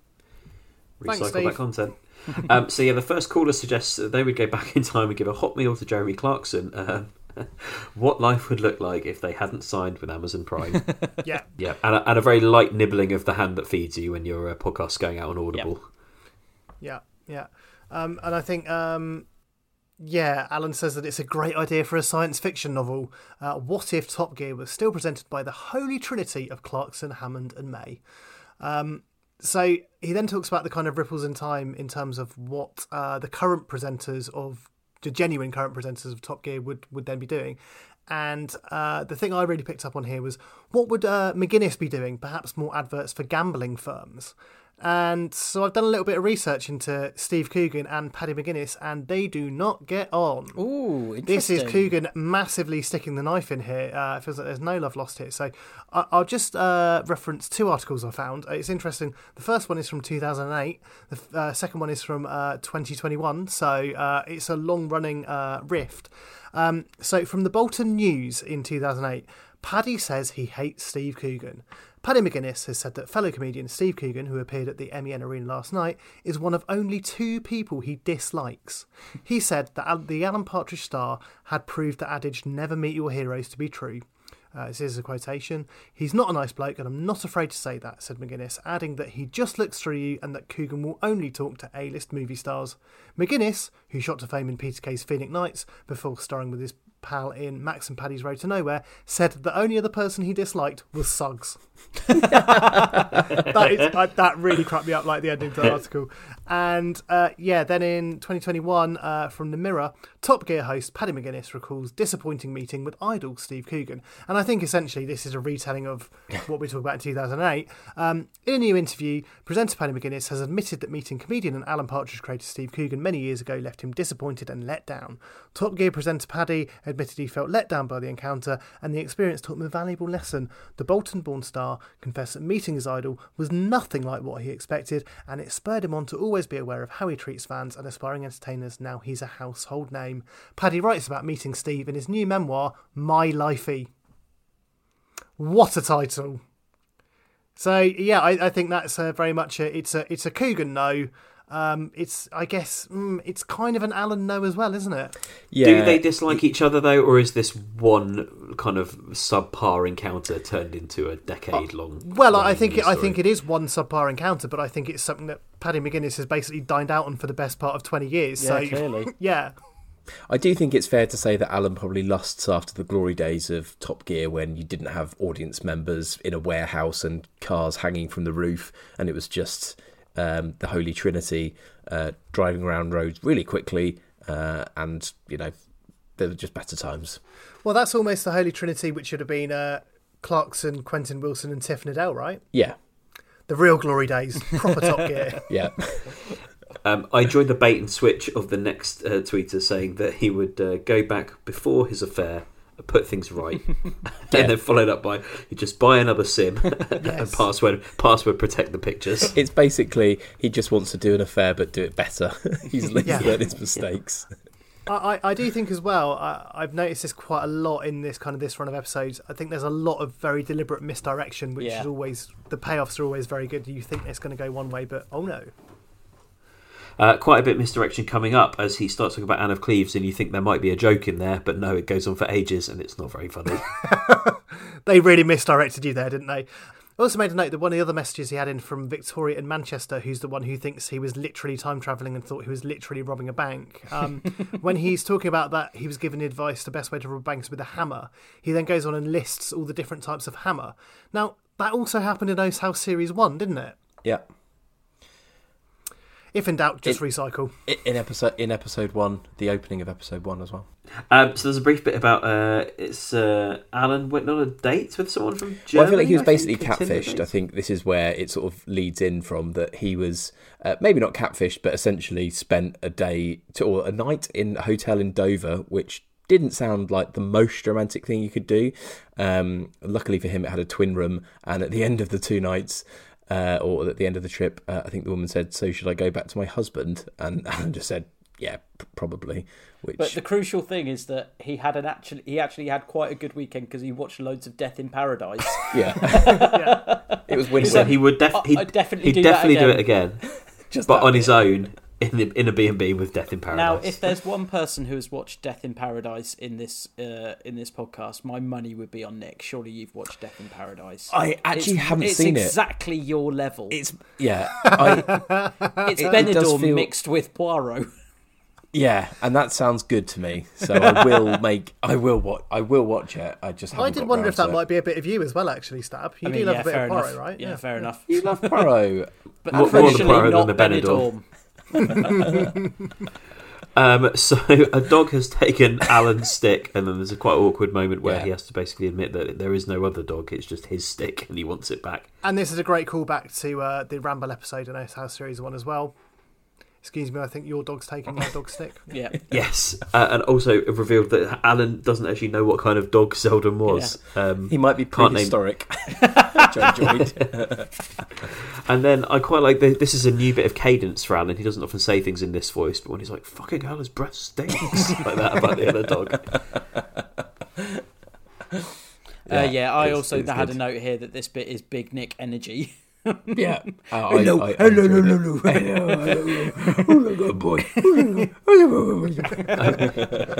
Speaker 8: Thanks,
Speaker 1: Recycle
Speaker 8: Steve.
Speaker 1: that content. um, so yeah, the first caller suggests that they would go back in time and give a hot meal to Jeremy Clarkson. Um, what life would look like if they hadn't signed with Amazon Prime.
Speaker 8: Yeah.
Speaker 1: yeah, and a, and a very light nibbling of the hand that feeds you when your uh, podcast's going out on Audible.
Speaker 8: Yeah, yeah. Um, and I think, um, yeah, Alan says that it's a great idea for a science fiction novel. Uh, what if Top Gear was still presented by the holy trinity of Clarkson, Hammond, and May? Um, so he then talks about the kind of ripples in time in terms of what uh, the current presenters of the genuine current presenters of Top Gear would, would then be doing. And uh, the thing I really picked up on here was what would uh, McGuinness be doing? Perhaps more adverts for gambling firms. And so I've done a little bit of research into Steve Coogan and Paddy McGuinness, and they do not get on.
Speaker 10: Ooh,
Speaker 8: This is. Coogan massively sticking the knife in here. Uh, it feels like there's no love lost here. So I- I'll just uh, reference two articles I found. Uh, It's interesting. The first one is from 2008. The f- uh, second one is from uh, 2021. So uh, it's a long-running uh, rift. Um, so from the Bolton News in 2008, Paddy says he hates Steve Coogan. Paddy McGuinness has said that fellow comedian Steve Coogan, who appeared at the MEN Arena last night, is one of only two people he dislikes. He said that the Alan Partridge star had proved the adage never meet your heroes to be true. Uh, this is a quotation. He's not a nice bloke, and I'm not afraid to say that, said McGuinness, adding that he just looks through you and that Coogan will only talk to A list movie stars. McGuinness, who shot to fame in Peter Kay's Phoenix Nights before starring with his pal in Max and Paddy's Road to Nowhere, said the only other person he disliked was Suggs. that, is, uh, that really cracked me up, like the ending to the article. And uh, yeah, then in 2021, uh, from The Mirror, Top Gear host Paddy McGuinness recalls disappointing meeting with idol Steve Coogan. And I think essentially this is a retelling of what we talked about in 2008. Um, in a new interview, presenter Paddy McGuinness has admitted that meeting comedian and Alan Partridge creator Steve Coogan many years ago left him disappointed and let down. Top Gear presenter Paddy admitted he felt let down by the encounter, and the experience taught him a valuable lesson. The Bolton born star confessed that meeting his idol was nothing like what he expected, and it spurred him on to always be aware of how he treats fans and aspiring entertainers now he's a household name. Paddy writes about meeting Steve in his new memoir, My Lifey. What a title! So yeah, I, I think that's uh, very much a it's a it's a Coogan no. Um, it's I guess mm, it's kind of an Alan no as well, isn't it?
Speaker 1: Do they dislike each other though, or is this one kind of subpar encounter turned into a decade-long?
Speaker 8: Well, I think it, I think it is one subpar encounter, but I think it's something that Paddy McGuinness has basically dined out on for the best part of twenty years.
Speaker 10: Yeah,
Speaker 8: so
Speaker 10: clearly.
Speaker 8: yeah,
Speaker 9: I do think it's fair to say that Alan probably lusts after the glory days of Top Gear when you didn't have audience members in a warehouse and cars hanging from the roof, and it was just um, the Holy Trinity uh, driving around roads really quickly, uh, and you know there were just better times.
Speaker 8: Well, that's almost the Holy Trinity, which should have been uh, Clarkson, Quentin Wilson, and Tiff Needell, right?
Speaker 9: Yeah,
Speaker 8: The real glory days, proper Top Gear.
Speaker 9: yeah.
Speaker 1: Um, I enjoyed the bait and switch of the next uh, tweeter saying that he would uh, go back before his affair, put things right, and then followed up by you just buy another sim and password password protect the pictures.
Speaker 9: It's basically he just wants to do an affair but do it better. he's, he's
Speaker 8: Yeah.
Speaker 9: learned his mistakes.
Speaker 8: I, I I do think as well. I, I've noticed this quite a lot in this kind of this run of episodes. I think there's a lot of very deliberate misdirection, which
Speaker 10: Yeah.
Speaker 8: is always the payoffs are always very good. You think it's going to go one way, but oh no.
Speaker 1: Uh, quite a bit of misdirection coming up as he starts talking about Anne of Cleves, and you think there might be a joke in there, but no, it goes on for ages and it's not very funny.
Speaker 8: They really misdirected you there, didn't they? I also made a note that one of the other messages he had in from Victoria in Manchester, who's the one who thinks he was literally time traveling and thought he was literally robbing a bank. Um, when he's talking about that, he was given advice the best way to rob banks with a hammer. He then goes on and lists all the different types of hammer. Now, that also happened in Oast House Series 1, didn't it?
Speaker 9: Yeah.
Speaker 8: If in doubt, just
Speaker 9: It-
Speaker 8: recycle.
Speaker 9: In episode in episode one, the opening of episode one as well.
Speaker 1: Um, so there's a brief bit about uh, it's uh, Alan went on a date with someone from Germany.
Speaker 9: Well, I feel like he was
Speaker 1: I
Speaker 9: basically
Speaker 1: a
Speaker 9: catfished. I think this is where it sort of leads in from that he was uh, maybe not catfished, but essentially spent a day to, or a night in a hotel in Dover, which didn't sound like the most romantic thing you could do. Um, luckily for him, it had a twin room, and at the end of the two nights. Uh, or at the end of the trip, uh, I think the woman said, "So should I go back to my husband?" And Alan just said, "Yeah, p- probably." Which
Speaker 10: But the crucial thing is that he had an actually he actually had quite a good weekend because he watched loads of Death in Paradise.
Speaker 9: yeah, it was win-win.
Speaker 1: So he would def- he'd,
Speaker 10: I'd definitely
Speaker 1: he'd
Speaker 10: do that
Speaker 1: definitely do it
Speaker 10: again.
Speaker 1: again,
Speaker 9: Just
Speaker 1: but
Speaker 9: that
Speaker 1: on his own in the in a B and B with Death in Paradise.
Speaker 10: Now, if there's one person who has watched Death in Paradise in this uh, in this podcast, my money would be on Nick. Surely you've watched Death in Paradise.
Speaker 9: I actually
Speaker 10: It's-
Speaker 9: haven't
Speaker 10: it's
Speaker 9: seen it.
Speaker 10: exactly your level.
Speaker 9: It's yeah, I,
Speaker 10: It's
Speaker 9: it- it does
Speaker 10: Benidorm
Speaker 9: feel-
Speaker 10: mixed with Poirot.
Speaker 9: yeah, and that sounds good to me. So I will make, I will watch, I will watch it. I just
Speaker 8: I did wonder if that
Speaker 9: to
Speaker 8: might be a bit of you as well, actually, Stab. You
Speaker 10: I
Speaker 8: do love
Speaker 10: yeah,
Speaker 8: a bit
Speaker 10: fair
Speaker 8: of
Speaker 10: enough.
Speaker 8: Poirot, right?
Speaker 10: Yeah, fair enough.
Speaker 9: You love Poirot.
Speaker 10: But
Speaker 1: More- more the
Speaker 10: crucially,
Speaker 1: Poirot than
Speaker 10: not
Speaker 1: the Benidorm.
Speaker 10: Benidorm.
Speaker 1: Um, so a dog has taken Alan's stick, and then there's a quite awkward moment where
Speaker 9: Yeah.
Speaker 1: he has to basically admit that there is no other dog; it's just his stick, and he wants it back.
Speaker 8: And this is a great callback to uh, the Ramble episode in House Series 1 as well. Excuse me, I think your dog's taking my dog's stick.
Speaker 10: Yeah.
Speaker 1: Yes, uh, and also it revealed that Alan doesn't actually know what kind of dog Seldom was. Um,
Speaker 9: He might be
Speaker 1: Can't name-
Speaker 9: prehistoric. which I enjoyed.
Speaker 1: and then I quite like the, this is a new bit of cadence for Alan. He doesn't often say things in this voice, but when he's like "fucking hell, his breath stinks" like that about the other dog.
Speaker 10: Uh, yeah, I
Speaker 9: it's-
Speaker 10: also
Speaker 9: it's
Speaker 10: had
Speaker 9: good.
Speaker 10: a note here that this bit is Big Nick energy.
Speaker 9: Yeah. Uh,
Speaker 1: Hello,
Speaker 9: I, I,
Speaker 1: hello,
Speaker 9: I enjoyed
Speaker 1: hello,
Speaker 9: it.
Speaker 1: hello, good boy.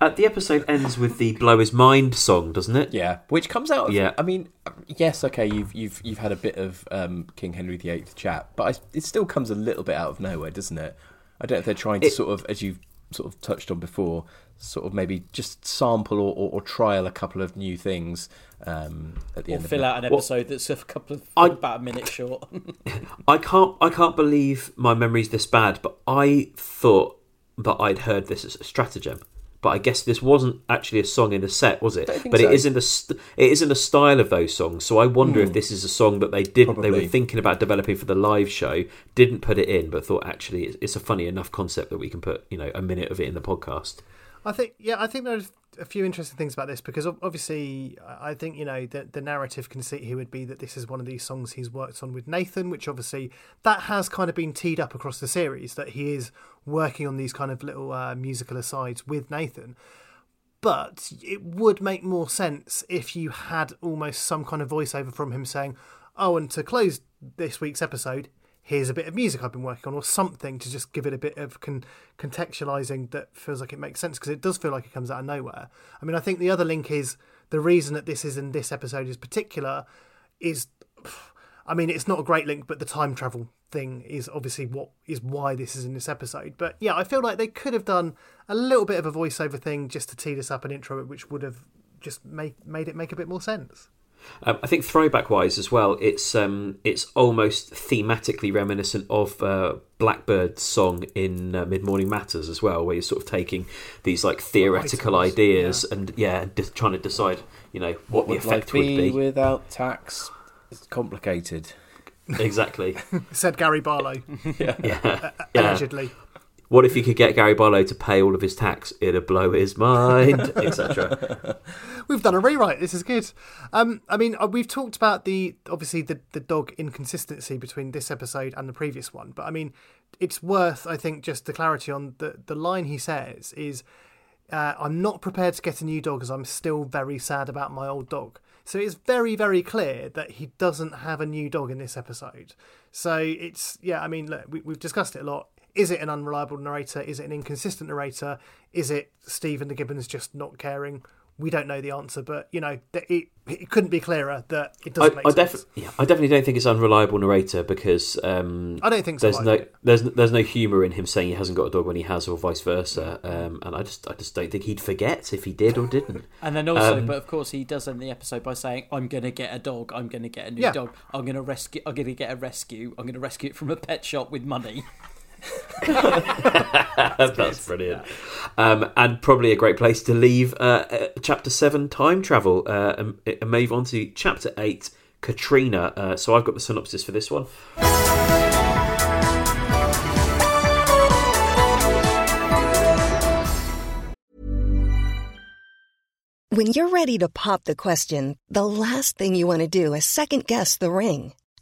Speaker 1: Uh, the episode ends with the "Blow His Mind" song, doesn't it?
Speaker 9: Yeah, which comes out. Of,
Speaker 1: Yeah.
Speaker 9: I mean, yes, okay, you've you've you've had a bit of um, King Henry VIII chat, but I, it still comes a little bit out of nowhere, doesn't it? I don't know if they're trying to
Speaker 1: It-
Speaker 9: sort of, as you've sort of touched on before, sort of maybe just sample or, or, or trial a couple of new things um, at the
Speaker 10: Or
Speaker 9: end.
Speaker 10: fill
Speaker 9: of
Speaker 10: out an
Speaker 1: Well,
Speaker 10: episode that's a couple of
Speaker 1: I-
Speaker 10: about a minute short.
Speaker 1: I can't I can't believe my memory's this bad, but I thought that I'd heard this as a stratagem. But I guess this wasn't actually a song in the set, was it? But
Speaker 9: so.
Speaker 1: it is in the st- it is in the style of those songs. So I wonder if this is a song that they didn't they were thinking about developing for the live show, didn't put it in, but thought actually it's, it's a funny enough concept that we can put you know a minute of it in the podcast.
Speaker 8: I think, yeah, I think there's a few interesting things about this because obviously, I think you know the the narrative conceit here would be that this is one of these songs he's worked on with Nathan, which obviously that has kind of been teed up across the series that he is working on these kind of little uh, musical asides with Nathan. But it would make more sense if you had almost some kind of voiceover from him saying, "Oh, and to close this week's episode." Here's a bit of music I've been working on, or something to just give it a bit of con- contextualizing that feels like it makes sense because it does feel like it comes out of nowhere. I mean, I think the other link is the reason that this is in this episode is particular is, I mean, it's not a great link, but the time travel thing is obviously what is why this is in this episode. But yeah, I feel like they could have done a little bit of a voiceover thing just to tee this up an intro, which would have just made made it make a bit more sense.
Speaker 1: Um, I think throwback wise as well, it's um, it's almost thematically reminiscent of uh, Blackbird's song in uh, Mid Morning Matters as well, where you're sort of taking these like theoretical
Speaker 8: Items,
Speaker 1: ideas and yeah, de- trying to decide you know what, the
Speaker 9: would
Speaker 1: effect
Speaker 9: life
Speaker 1: would be.
Speaker 9: without tax? It's complicated.
Speaker 1: Exactly.
Speaker 8: Said Gary Barlow,
Speaker 1: yeah. yeah.
Speaker 8: allegedly.
Speaker 1: What if you could get Gary Barlow to pay all of his tax? It'd blow his mind, etc.
Speaker 8: We've done a rewrite. This is good. Um, I mean, uh, we've talked about the obviously the the dog inconsistency between this episode and the previous one, but I mean, it's worth I think just the clarity on the the line he says is, uh, "I'm not prepared to get a new dog as I'm still very sad about my old dog." So it's very very clear that he doesn't have a new dog in this episode. So it's yeah. I mean, look, we, we've discussed it a lot. Is it an unreliable narrator? Is it an inconsistent narrator? Is it Stephen the Gibbons just not caring? we don't know the answer, but you know, it it couldn't be clearer that it doesn't make
Speaker 1: I,
Speaker 8: sense.
Speaker 1: yeah, I definitely don't think it's an unreliable narrator because um,
Speaker 8: I don't think so
Speaker 1: There's no there's there's no humour in him saying he hasn't got a dog when he has, or vice versa. Um, and I just I just don't think he'd forget if he did or didn't.
Speaker 10: And then also,
Speaker 1: Um,
Speaker 10: but of course, he does end the episode by saying, "I'm going to get a dog. I'm going to get a new
Speaker 1: Yeah.
Speaker 10: dog. I'm going to rescue. I'm going to get a rescue. I'm going to rescue it from a pet shop with money."
Speaker 1: That's brilliant. Um, and probably a great place to leave uh, uh, chapter seven, time travel, uh, and, and move on to chapter eight, Katrina. Uh, so I've got the synopsis for this one.
Speaker 11: When you're ready to pop the question, the last thing you want to do is second guess the ring.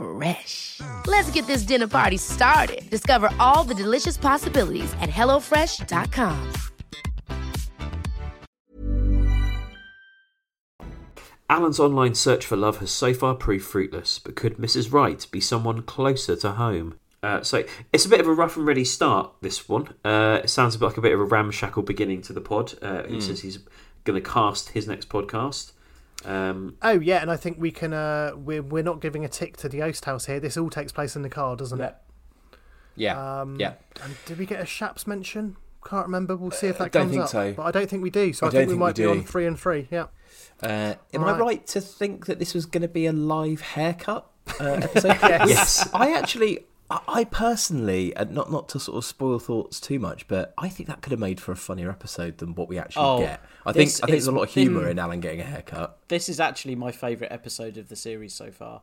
Speaker 2: Fresh. Let's get this dinner party started. Discover all the delicious possibilities at hellofresh.com.
Speaker 1: Alan's online search for love has so far proved fruitless, but could Mrs. Wright be someone closer to home? Uh, so it's a bit of a rough and ready start. This one. Uh, it sounds a bit like a bit of a ramshackle beginning to the pod. Uh, he
Speaker 8: Mm.
Speaker 1: says he's going to cast his next podcast. Um,
Speaker 8: Oh yeah, and I think we can. Uh, we're we're not giving a tick to the Oast House here. This all takes place in the car, doesn't it?
Speaker 9: Yeah.
Speaker 8: Um,
Speaker 9: yeah.
Speaker 8: And did we get a Shapps mention? Can't remember. We'll see if that
Speaker 9: I don't
Speaker 8: comes
Speaker 9: think
Speaker 8: up.
Speaker 9: so.
Speaker 8: But I don't think we do. So
Speaker 9: I
Speaker 8: I, think we
Speaker 9: think we
Speaker 8: might be on three and three. Yeah.
Speaker 9: Uh, am
Speaker 8: Right.
Speaker 9: I right to think that this was going to be a live haircut uh, episode?
Speaker 8: Yes.
Speaker 1: Yes.
Speaker 9: I actually, I, personally, and not not to sort of spoil thoughts too much, but I think that could have made for a funnier episode than what we actually
Speaker 10: Oh,
Speaker 9: get. I think I think there's a lot of humour in Alan getting a haircut.
Speaker 10: This is actually my favourite episode of the series so far.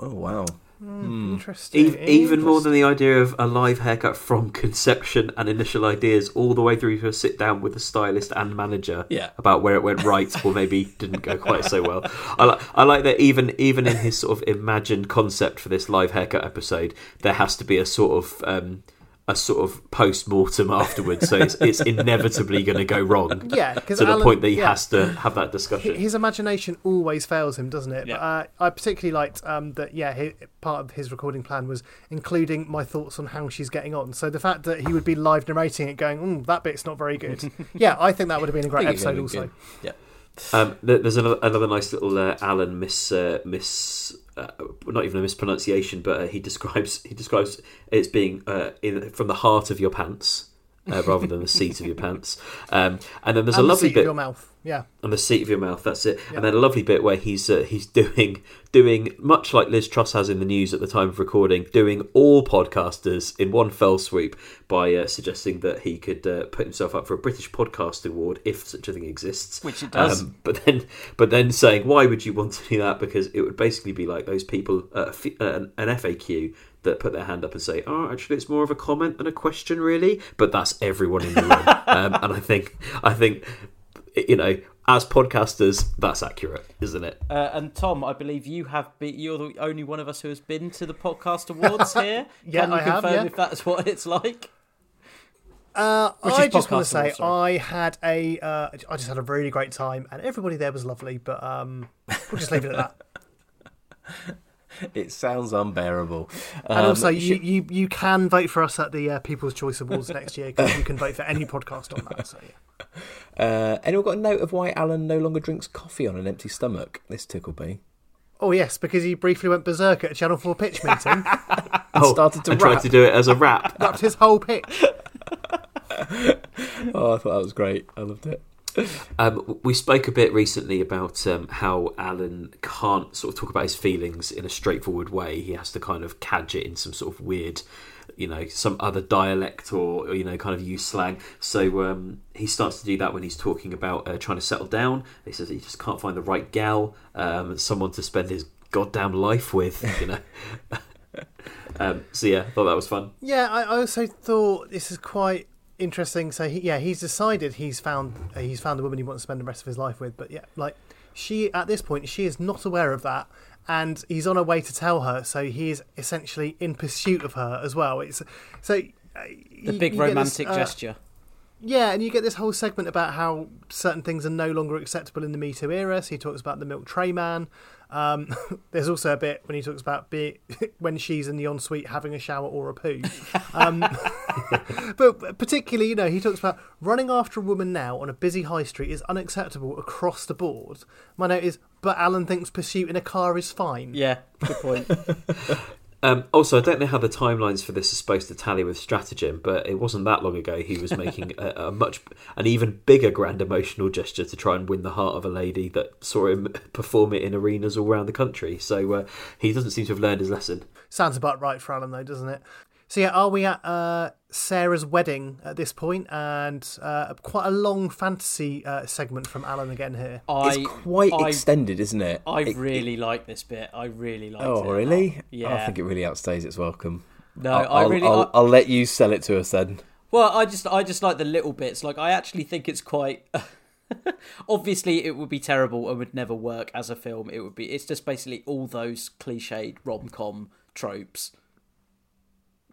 Speaker 9: Oh wow!
Speaker 8: Hmm, Interesting.
Speaker 1: Ev- even more than the idea of a live haircut from conception and initial ideas all the way through to a sit down with the stylist and manager
Speaker 9: Yeah.
Speaker 1: about where it went right or maybe didn't go quite so well. I like I like that even even in his sort of imagined concept for this live haircut episode, there has to be a sort of um, a sort of post mortem afterwards, so it's, it's inevitably going to go wrong.
Speaker 8: Yeah,
Speaker 1: to the point that he
Speaker 8: yeah.
Speaker 1: has to have that discussion.
Speaker 8: His imagination always fails him, doesn't it?
Speaker 10: Yeah.
Speaker 8: But, uh, I particularly liked um, that. Yeah, he, part of his recording plan was including my thoughts on how she's getting on. So the fact that he would be live narrating it, going, mm, "That bit's not very good." yeah, I think that would have been a great
Speaker 9: I think it
Speaker 8: episode. Also,
Speaker 9: good. Yeah.
Speaker 1: Um, there's another, another nice little uh, Alan miss uh, miss uh, not even a mispronunciation, but uh, he describes he describes it as being uh, in from the heart of your pants uh, rather than the seat of your pants. Um, and then there's
Speaker 8: and
Speaker 1: a
Speaker 8: the
Speaker 1: lovely
Speaker 8: seat
Speaker 1: bit
Speaker 8: of your mouth. Yeah,
Speaker 1: on the seat of your mouth. That's it. And then a lovely bit where he's uh, he's doing doing much like Liz Truss has in the news at the time of recording, doing all podcasters in one fell swoop by uh, suggesting that he could uh, put himself up for a British Podcast Award if such a thing exists.
Speaker 10: Which it does.
Speaker 1: Um, but then but then saying why would you want to do that? Because it would basically be like those people uh, f- uh, an, an FAQ. That put their hand up and say, "Oh, actually, it's more of a comment than a question, really." But that's everyone in the room, um, and I think, I think, you know, as podcasters, that's accurate, isn't it?
Speaker 10: Uh, and Tom, I believe you have been. You're the only one of us who has been to the podcast awards here.
Speaker 8: Yeah,
Speaker 10: Can you
Speaker 8: I have,
Speaker 10: confirm
Speaker 8: yeah.
Speaker 10: if that's what it's like?
Speaker 8: Uh, I just want to say
Speaker 10: awards.
Speaker 8: I had a uh, I just had a really great time and everybody there was lovely. But um, we'll just leave it at that.
Speaker 9: It sounds unbearable.
Speaker 8: And
Speaker 9: Um,
Speaker 8: also, you,
Speaker 9: should-
Speaker 8: you you can vote for us at the uh, People's Choice Awards next year because you can vote for any podcast on that. So yeah.
Speaker 9: Uh, anyone got a note of why Alan no longer drinks coffee on an empty stomach? This tickled me.
Speaker 8: Oh yes, because he briefly went berserk at a Channel Four pitch meeting.
Speaker 9: oh, started to
Speaker 1: and
Speaker 9: rap.
Speaker 1: tried to do it as a rap.
Speaker 8: Rapped his whole pitch.
Speaker 9: oh, I thought that was great. I loved it.
Speaker 1: Um, we spoke a bit recently about um, how Alan can't sort of talk about his feelings in a straightforward way. He has to kind of cadge it in some sort of weird, you know, some other dialect or, or you know, kind of use slang. So um, he starts to do that when he's talking about uh, trying to settle down. He says he just can't find the right gal, um, someone to spend his goddamn life with, you know. um, so yeah, I thought that was fun.
Speaker 8: Yeah, I I also thought this is quite interesting. So he, yeah, he's decided he's found uh, he's found the woman he wants to spend the rest of his life with. But yeah, like she at this point she is not aware of that, and he's on a way to tell her. So he is essentially in pursuit of her as well. It's so uh,
Speaker 10: The
Speaker 8: you-
Speaker 10: big
Speaker 8: you get this,
Speaker 10: romantic
Speaker 8: uh,
Speaker 10: gesture.
Speaker 8: Yeah, and you get this whole segment about how certain things are no longer acceptable in the Me Too era. So he talks about the milk tray man. Um, there's also a bit when he talks about be, when she's in the ensuite having a shower or a poo. Um, but particularly, you know, he talks about running after a woman now on a busy high street is unacceptable across the board. My note is, but Alan thinks pursuit in a car is fine.
Speaker 10: Yeah, good point.
Speaker 1: Um, also, I don't know how the timelines for this are supposed to tally with Stratagem, but it wasn't that long ago he was making a, a much, an even bigger grand emotional gesture to try and win the heart of a lady that saw him perform it in arenas all around the country. So uh, he doesn't seem to have learned his lesson.
Speaker 8: Sounds about right for Alan, though, doesn't it? So yeah, are we at uh, Sarah's wedding at this point, and uh, quite a long fantasy uh, segment from Alan again here.
Speaker 10: I,
Speaker 9: It's quite
Speaker 10: I-
Speaker 9: extended, isn't it?
Speaker 10: I
Speaker 9: It-
Speaker 10: really like this bit. I really like it.
Speaker 9: Oh, really?
Speaker 10: Yeah.
Speaker 9: I think it really outstays its welcome.
Speaker 10: No,
Speaker 9: I'll,
Speaker 10: I
Speaker 9: I'll-
Speaker 10: really-
Speaker 9: I'll, I'll let you sell it to us then.
Speaker 10: Well, I just I just like the little bits. Like I actually think it's quite obviously it would be terrible and would never work as a film. It would be it's just basically all those cliched rom-com tropes.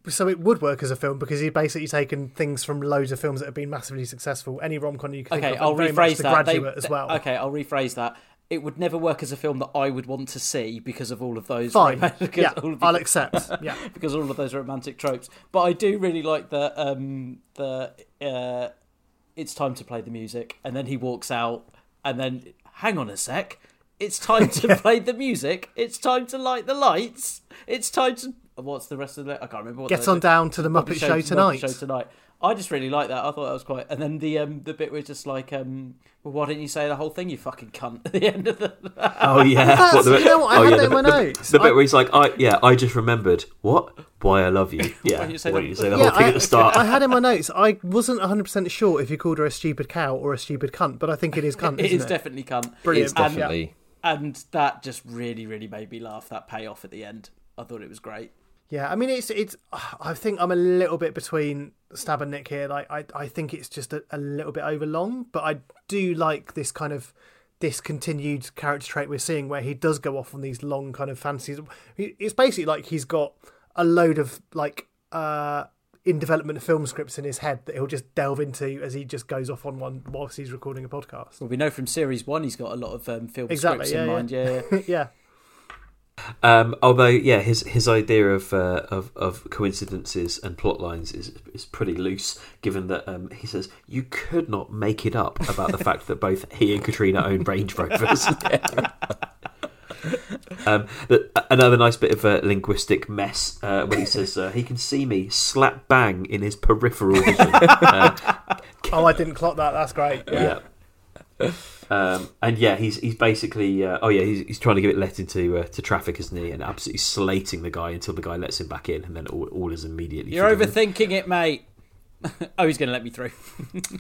Speaker 8: So it would work as a film because he'd basically taken things from loads of films that have been massively successful. Any rom com you can
Speaker 10: Okay,
Speaker 8: think of,
Speaker 10: I'll
Speaker 8: very much
Speaker 10: rephrase
Speaker 8: The
Speaker 10: that. They-
Speaker 8: Graduate as well.
Speaker 10: Okay, I'll rephrase that. It would never work as a film that I would want to see because of all of those.
Speaker 8: Fine.
Speaker 10: because
Speaker 8: Yeah,
Speaker 10: all of-
Speaker 8: I'll accept. Yeah.
Speaker 10: because all of those romantic tropes. But I do really like the um the uh, it's time to play the music, and then he walks out, and then hang on a sec, it's time to play the music. It's time to light the lights. It's time to what's the rest of the I can't remember. What
Speaker 8: Get
Speaker 10: the-
Speaker 8: on down to the Muppet Show
Speaker 10: to
Speaker 8: tonight.
Speaker 10: Muppet Show tonight. I just really like that. I thought that was quite. And then the um the bit was just like um well why didn't you say the whole thing you fucking cunt at the end of the.
Speaker 1: Oh yeah, What, the
Speaker 8: you know what, I
Speaker 1: oh,
Speaker 8: had
Speaker 1: yeah,
Speaker 8: that
Speaker 1: the,
Speaker 8: in my
Speaker 1: the-
Speaker 8: notes.
Speaker 1: the bit
Speaker 8: I-
Speaker 1: where he's like, "I yeah, I just remembered what why I love you." Yeah,
Speaker 10: Why
Speaker 1: why
Speaker 10: didn't you say
Speaker 1: didn't you say the
Speaker 8: Yeah,
Speaker 1: whole thing
Speaker 8: I,
Speaker 1: at the start?
Speaker 8: I had in my notes. I wasn't 100 percent sure if you called her a stupid cow or a stupid cunt, but I think it is cunt.
Speaker 10: It
Speaker 8: isn't
Speaker 10: is
Speaker 8: it?
Speaker 10: definitely cunt.
Speaker 8: Brilliant.
Speaker 9: It's definitely.
Speaker 10: and that just really really made me laugh that payoff at the end i thought it was great
Speaker 8: Yeah, I mean it's it's. I think I'm a little bit between Stab and Nick here. Like I, I think it's just a, a little bit overlong, but I do like this kind of discontinued character trait we're seeing, where he does go off on these long kind of fantasies. It's basically like he's got a load of like uh in development film scripts in his head that he'll just delve into as he just goes off on one whilst he's recording a podcast.
Speaker 10: well we know from series one he's got a lot of um, film
Speaker 8: Exactly.
Speaker 10: scripts
Speaker 8: Yeah,
Speaker 10: in
Speaker 8: yeah.
Speaker 10: mind yeah, yeah.
Speaker 8: yeah.
Speaker 1: Um, although, yeah, his his idea of uh, of of coincidences and plot lines is is pretty loose. Given that um, he says you could not make it up about the fact that both he and Katrina own Range Rovers. um, another nice bit of a linguistic mess uh, when he says uh, he can see me slap bang in his peripheral vision. Uh,
Speaker 8: Oh, I didn't clock that. That's great. Yeah.
Speaker 1: yeah. Um, and yeah, he's he's basically uh, oh yeah he's, he's trying to give it let into uh, to traffic, isn't he? And absolutely slating the guy until the guy lets him back in, and then all, all is immediately.
Speaker 10: you're
Speaker 1: forgiven.
Speaker 10: overthinking it mate oh he's gonna let me through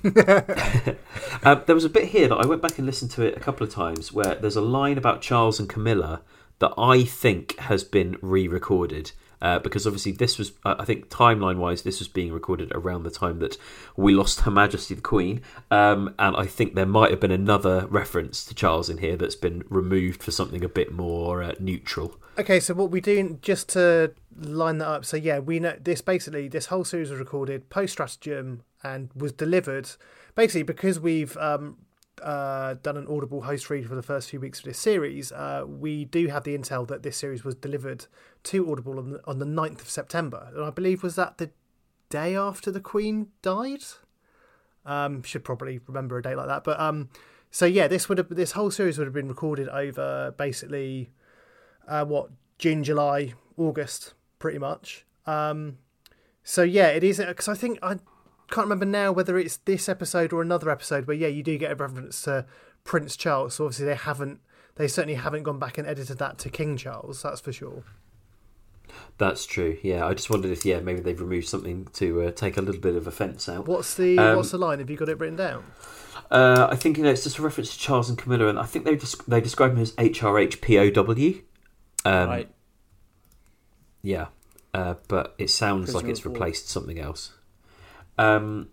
Speaker 1: Um, there was a bit here that I went back and listened to it a couple of times where there's a line about Charles and Camilla that I think has been re-recorded. Uh, because obviously this was, uh, I think, timeline-wise, this was being recorded around the time that we lost Her Majesty the Queen, um, and I think there might have been another reference to Charles in here that's been removed for something a bit more uh, neutral.
Speaker 8: Okay, so what we do just to line that up. So yeah, we know this basically this whole series was recorded post stratagem and was delivered basically because we've um, uh, done an audible host read for the first few weeks of this series. Uh, we do have the intel that this series was delivered to Audible on the, on the 9th of September, and I believe was that the day after the Queen died. Um, should probably remember a date like that. But um, so yeah, this would have this whole series would have been recorded over basically uh, what June, July, August, pretty much. Um, so yeah, it is because I think I can't remember now whether it's this episode or another episode where yeah you do get a reference to Prince Charles. So obviously they haven't they certainly haven't gone back and edited that to King Charles. That's for sure.
Speaker 1: That's true. Yeah, I just wondered if yeah maybe they've removed something to uh, take a little bit of offence out.
Speaker 8: What's the
Speaker 1: Um,
Speaker 8: what's the line? Have you got it written down?
Speaker 1: Uh, I think you know it's just a reference to Charles and Camilla, and I think they des- they describe him as HRHPOW. Um,
Speaker 10: Right.
Speaker 1: Yeah, uh, but it sounds like it's
Speaker 10: war.
Speaker 1: replaced something else. Um,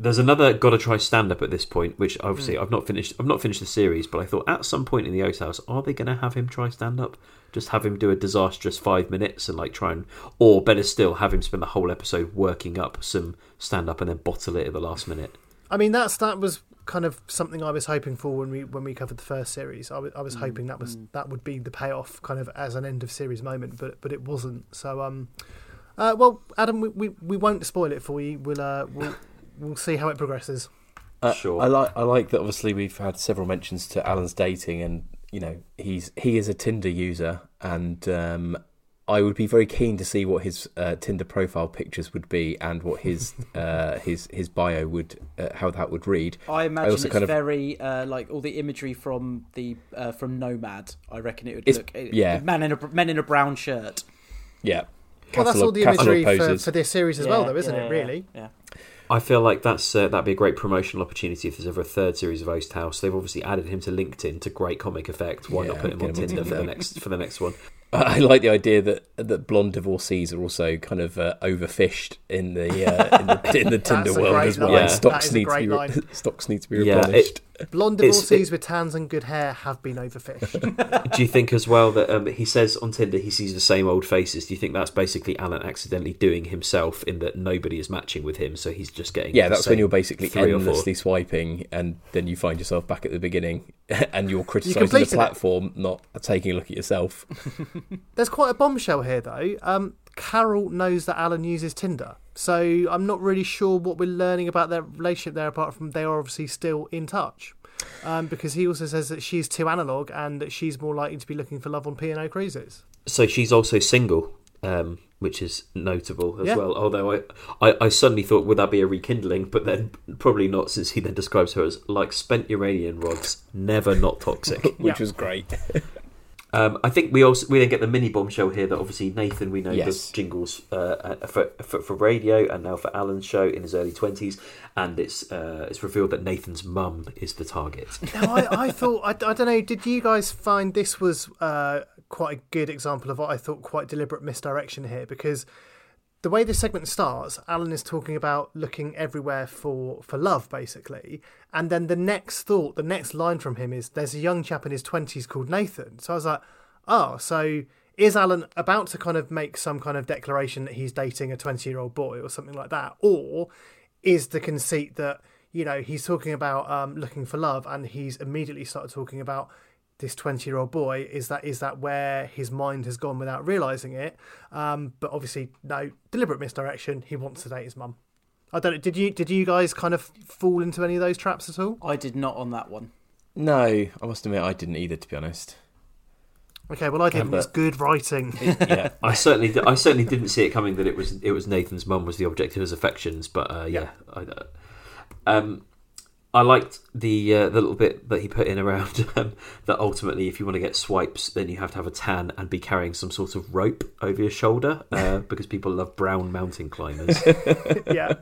Speaker 1: there's another gotta try stand up at this point, which obviously
Speaker 10: Hmm.
Speaker 1: I've not finished. I've not finished the series, but I thought at some point in the Oast House, are they going to have him try stand up? Just have him do a disastrous five minutes and like try and, or better still, have him spend the whole episode working up some stand up and then bottle it at the last minute.
Speaker 8: I mean, that's that was kind of something I was hoping for when we when we covered the first series. I was, I
Speaker 1: Mm,
Speaker 8: was hoping that was that would be the payoff, kind of as an end of series moment, but but it wasn't. So um, uh, well, Adam, we, we, we won't spoil it for you. We'll uh we'll we'll see how it progresses.
Speaker 9: Uh,
Speaker 1: Sure.
Speaker 9: I like I like that. Obviously, we've had several mentions to Alan's dating, and you know he's he is a Tinder user, and um, I would be very keen to see what his uh, Tinder profile pictures would be, and what his uh, his his bio would uh, how that would read.
Speaker 10: I imagine
Speaker 9: also
Speaker 10: it's
Speaker 9: kind of-
Speaker 10: very uh, like all the imagery from the uh, from Nomad. I reckon it would look
Speaker 9: yeah.
Speaker 10: man in a men in a brown shirt.
Speaker 9: Yeah.
Speaker 8: Well, that's all the imagery
Speaker 9: catalogue
Speaker 8: for, for this series as well, though, isn't
Speaker 10: yeah,
Speaker 8: it? Really.
Speaker 10: Yeah.
Speaker 1: I feel like that's uh, that'd be a great promotional opportunity if there's ever a third series of Oast House. They've obviously added him to LinkedIn to great comic effect. Why not put him on
Speaker 9: him
Speaker 1: Tinder for the next for the next one?
Speaker 9: I like the idea that that blonde divorcees are also kind of uh, overfished in the uh, in the, in the Tinder world
Speaker 8: great
Speaker 9: as well.
Speaker 8: line.
Speaker 9: and
Speaker 8: That
Speaker 9: Stocks need to be stocks need to be
Speaker 1: Yeah,
Speaker 9: replenished.
Speaker 8: Blonde divorcees
Speaker 1: it-
Speaker 8: with tans and good hair have been overfished.
Speaker 1: Do you think as well that um, he says on Tinder he sees the same old faces? Do you think that's basically Alan accidentally doing himself in that nobody is matching with him, so he's just getting
Speaker 9: yeah,
Speaker 1: the
Speaker 9: that's when you're basically
Speaker 1: three or four?
Speaker 9: endlessly swiping, and then you find yourself back at the beginning, and you're criticising the
Speaker 8: completed it.
Speaker 9: platform, not taking a look at yourself.
Speaker 8: There's quite a bombshell here, though. Um, Carol knows that Alan uses Tinder, so I'm not really sure what we're learning about their relationship there, apart from they are obviously still in touch. Um, because he also says that she's too analog and that she's more likely to be looking for love on P&O cruises.
Speaker 1: So she's also single, um, which is notable as
Speaker 8: Yeah.
Speaker 1: well. Although I, I, I suddenly thought, would that be a rekindling? But then probably not, since he then describes her as like spent uranium rods, never not toxic.
Speaker 9: which
Speaker 8: Yeah.
Speaker 9: was great.
Speaker 1: Um, I think we also we then get the mini bombshell here that obviously Nathan we know
Speaker 9: Yes.
Speaker 1: does jingles uh, for, for for radio and now for Alan's show in his early twenties, and it's uh, it's revealed that Nathan's mum is the target.
Speaker 8: Now, I, I thought, I, I don't know, did you guys find this was uh, quite a good example of what I thought quite deliberate misdirection here? Because the way this segment starts, Alan is talking about looking everywhere for, for love, basically. And then the next thought, the next line from him is there's a young chap in his 20s called Nathan. So I was like, oh, so is Alan about to kind of make some kind of declaration that he's dating a 20 year old boy or something like that? Or is the conceit that, you know, he's talking about um, looking for love and he's immediately started talking about this 20 year old boy is that is that where his mind has gone without realizing it. Um, but obviously no deliberate misdirection. He wants to date his mum. I don't know did you did you guys kind of fall into any of those traps at all?
Speaker 10: I did not on that one.
Speaker 9: No, I must admit I didn't either, to be honest.
Speaker 8: okay well i did
Speaker 9: but-
Speaker 8: it's good writing.
Speaker 9: Yeah,
Speaker 1: I certainly I certainly didn't see it coming that it was it was Nathan's mum was the object of his affections, but uh, yeah, I, uh, um, I liked the uh, the little bit that he put in around um, that ultimately, if you want to get swipes, then you have to have a tan and be carrying some sort of rope over your shoulder uh, because people love brown mountain climbers.
Speaker 8: yeah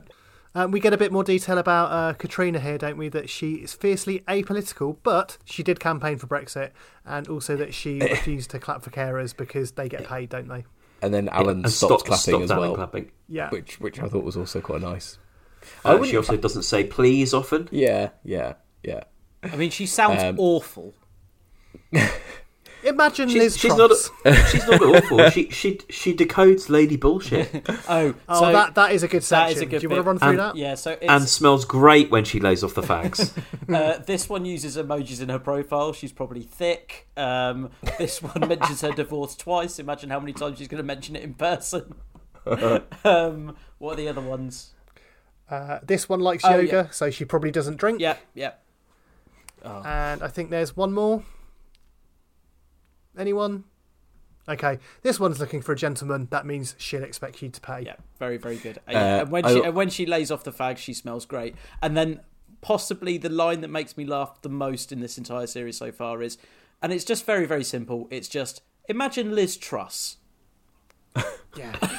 Speaker 8: um, we get a bit more detail about uh, Katrina here, don't we? That she is fiercely apolitical, but she did campaign for Brexit, and also that she refused to clap for carers because they get paid, don't they?
Speaker 9: and then Alan
Speaker 1: and
Speaker 9: stopped
Speaker 1: stop-
Speaker 9: clapping
Speaker 1: stopped
Speaker 9: as
Speaker 1: Alan
Speaker 9: well,
Speaker 1: clapping.
Speaker 8: Yeah.
Speaker 9: which which I thought was also quite nice.
Speaker 1: Uh, she also doesn't say please often.
Speaker 9: Yeah, yeah, yeah.
Speaker 10: I mean, she sounds
Speaker 9: Um,
Speaker 10: awful.
Speaker 8: Imagine
Speaker 1: She's,
Speaker 8: Liz
Speaker 1: she's
Speaker 8: Truss.
Speaker 1: not she's not awful. She she she decodes lady bullshit
Speaker 10: Oh,
Speaker 8: Oh,
Speaker 10: so
Speaker 8: that that is a good section.
Speaker 10: that is a good
Speaker 8: Do you want to run through
Speaker 1: And-
Speaker 8: that?
Speaker 10: Yeah, so it's,
Speaker 1: and smells great when she lays off the fags.
Speaker 10: uh, this one uses emojis in her profile. She's probably thick. Um, this one mentions her divorce twice. Imagine how many times she's going to mention it in person. um, what are the other ones?
Speaker 8: Uh, this one likes
Speaker 10: Oh,
Speaker 8: yoga,
Speaker 10: yeah.
Speaker 8: so she probably doesn't drink.
Speaker 10: Yep, yep. Oh.
Speaker 8: And I think there's one more. Anyone? Okay, this one's looking for a gentleman. That means she'll expect you to pay.
Speaker 10: Yeah, very, very good.
Speaker 9: Uh,
Speaker 10: and when
Speaker 9: I-
Speaker 10: she and when she lays off the fag, she smells great. And then possibly the line that makes me laugh the most in this entire series so far is, and it's just very, very simple. It's just imagine Liz Truss.
Speaker 1: Yeah.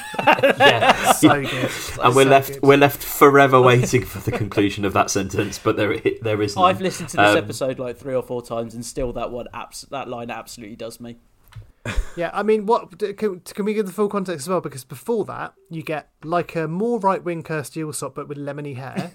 Speaker 1: Yeah.
Speaker 8: So good.
Speaker 1: and we're
Speaker 8: So
Speaker 1: left
Speaker 8: good.
Speaker 1: we're left forever waiting for the conclusion of that sentence, but there there is. None.
Speaker 10: I've listened to this
Speaker 1: Um,
Speaker 10: episode like three or four times, and still that one, abs- that line absolutely does me.
Speaker 8: Yeah, I mean, what can, can we give the full context as well? Because before that, you get like a more right wing Kirsty Allsopp, but with lemony hair.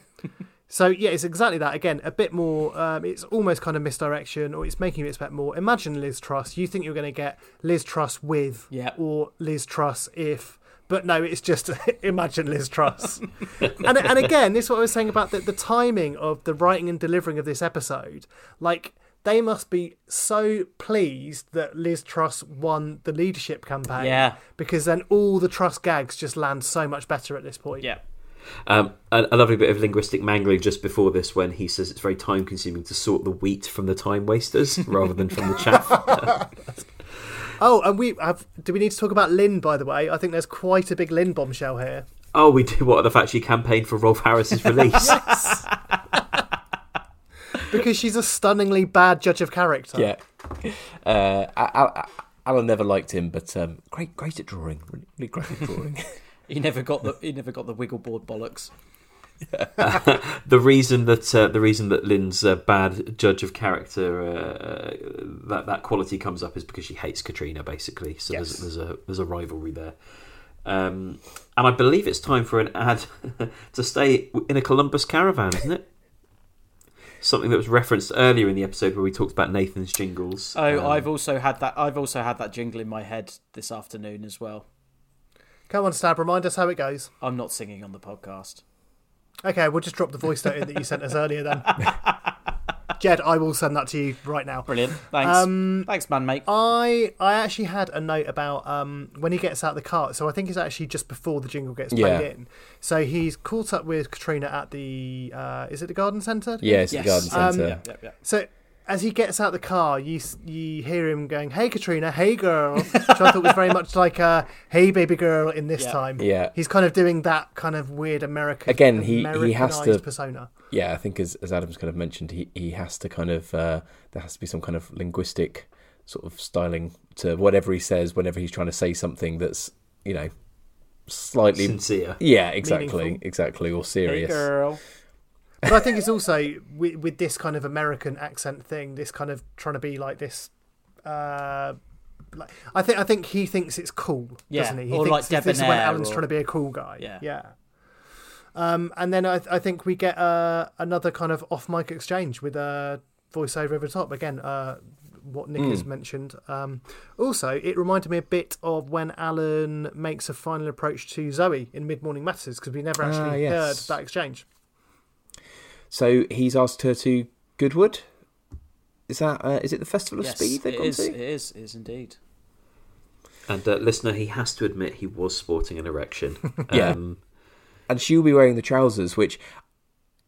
Speaker 8: So yeah, it's exactly that. Again, a bit more. Um, it's almost kind of misdirection, or it's making you expect more. Imagine Liz Truss. You think you're going to get Liz Truss with,
Speaker 10: Yeah.
Speaker 8: or Liz Truss if. But no, it's just imagine Liz Truss. and and again, this is what I was saying about the, the timing of the writing and delivering of this episode. Like they must be so pleased that Liz Truss won the leadership campaign.
Speaker 10: Yeah.
Speaker 8: Because then all the Truss gags just land so much better at this point.
Speaker 10: Yeah.
Speaker 1: Um, a, a lovely bit of linguistic mangling just before this when he says it's very time consuming to sort the wheat from the time wasters rather than from the chaff.
Speaker 8: Oh, and we have. Do we need to talk about Lynn? By the way, I think there's quite a big Lynn bombshell here.
Speaker 1: oh, we do what the fact she campaigned for Rolf Harris's release.
Speaker 8: because she's a stunningly bad judge of character.
Speaker 9: Yeah. Uh, Al- Al- Alan never liked him, but um, great, great at drawing. Really, really great at drawing.
Speaker 10: He never got the he never got the wiggle board bollocks.
Speaker 1: the reason that uh, the reason that Lynn's a bad judge of character uh, that that quality comes up is because she hates Katrina basically. So
Speaker 10: Yes.
Speaker 1: there's there's a there's a rivalry there. Um, and I believe it's time for an ad to stay in a Columbus caravan, isn't it? Something that was referenced earlier in the episode where we talked about Nathan's jingles.
Speaker 10: Oh,
Speaker 1: Um,
Speaker 10: I've also had that. I've also had that jingle in my head this afternoon as well.
Speaker 8: Come on, Stab, remind us how it goes.
Speaker 10: I'm not singing on the podcast.
Speaker 8: Okay, we'll just drop the voice note in that you sent us earlier then. Jed, I will send that to you right now.
Speaker 10: Brilliant. Thanks.
Speaker 8: Um,
Speaker 10: Thanks, man, mate.
Speaker 8: I I actually had a note about um, when he gets out of the car. So I think it's actually just before the jingle gets played
Speaker 9: Yeah.
Speaker 8: in. So he's caught up with Katrina at the uh, is it the garden centre?
Speaker 9: Yeah, it's the
Speaker 10: Yes.
Speaker 9: garden
Speaker 8: Um,
Speaker 9: centre.
Speaker 10: Yep, yep, yep.
Speaker 8: So as he gets out the car, you you hear him going, "Hey Katrina, hey girl," which I thought was very much like a "Hey baby girl" in this
Speaker 10: Yeah.
Speaker 8: time.
Speaker 9: Yeah.
Speaker 8: he's kind of doing that kind of weird American
Speaker 9: Again, he- he has to-
Speaker 8: persona.
Speaker 9: yeah, I think as as Adam's kind of mentioned, he he has to kind of uh, there has to be some kind of linguistic sort of styling to whatever he says whenever he's trying to say something that's you know slightly
Speaker 1: Sincere.
Speaker 9: Yeah, exactly,
Speaker 8: Meaningful.
Speaker 9: exactly, or
Speaker 10: Hey,
Speaker 9: serious.
Speaker 10: girl.
Speaker 8: But I think it's also with, with this kind of American accent thing, this kind of trying to be like this. Uh, like, I think I think he thinks it's cool,
Speaker 10: Yeah,
Speaker 8: doesn't he? He
Speaker 10: or
Speaker 8: thinks
Speaker 10: like
Speaker 8: this is when Alan's
Speaker 10: or-
Speaker 8: trying to be a cool guy.
Speaker 10: Yeah.
Speaker 8: yeah. Um, and then I, I think we get uh, another kind of off mic exchange with a voiceover over the top again. Uh, what Nick has mentioned. Um, also, it reminded me a bit of when Alan makes a final approach to Zoe in Mid Morning Matters because we never
Speaker 9: Ah,
Speaker 8: actually
Speaker 9: yes.
Speaker 8: heard that exchange.
Speaker 9: So he's asked her to Goodwood. Is that uh, is it the Festival of
Speaker 10: Yes,
Speaker 9: Speed they've
Speaker 10: it
Speaker 9: gone
Speaker 10: is.
Speaker 9: to?
Speaker 10: It is. It is indeed.
Speaker 1: And uh, listener, he has to admit he was sporting an erection.
Speaker 9: Yeah.
Speaker 1: Um,
Speaker 9: and she'll be wearing the trousers, which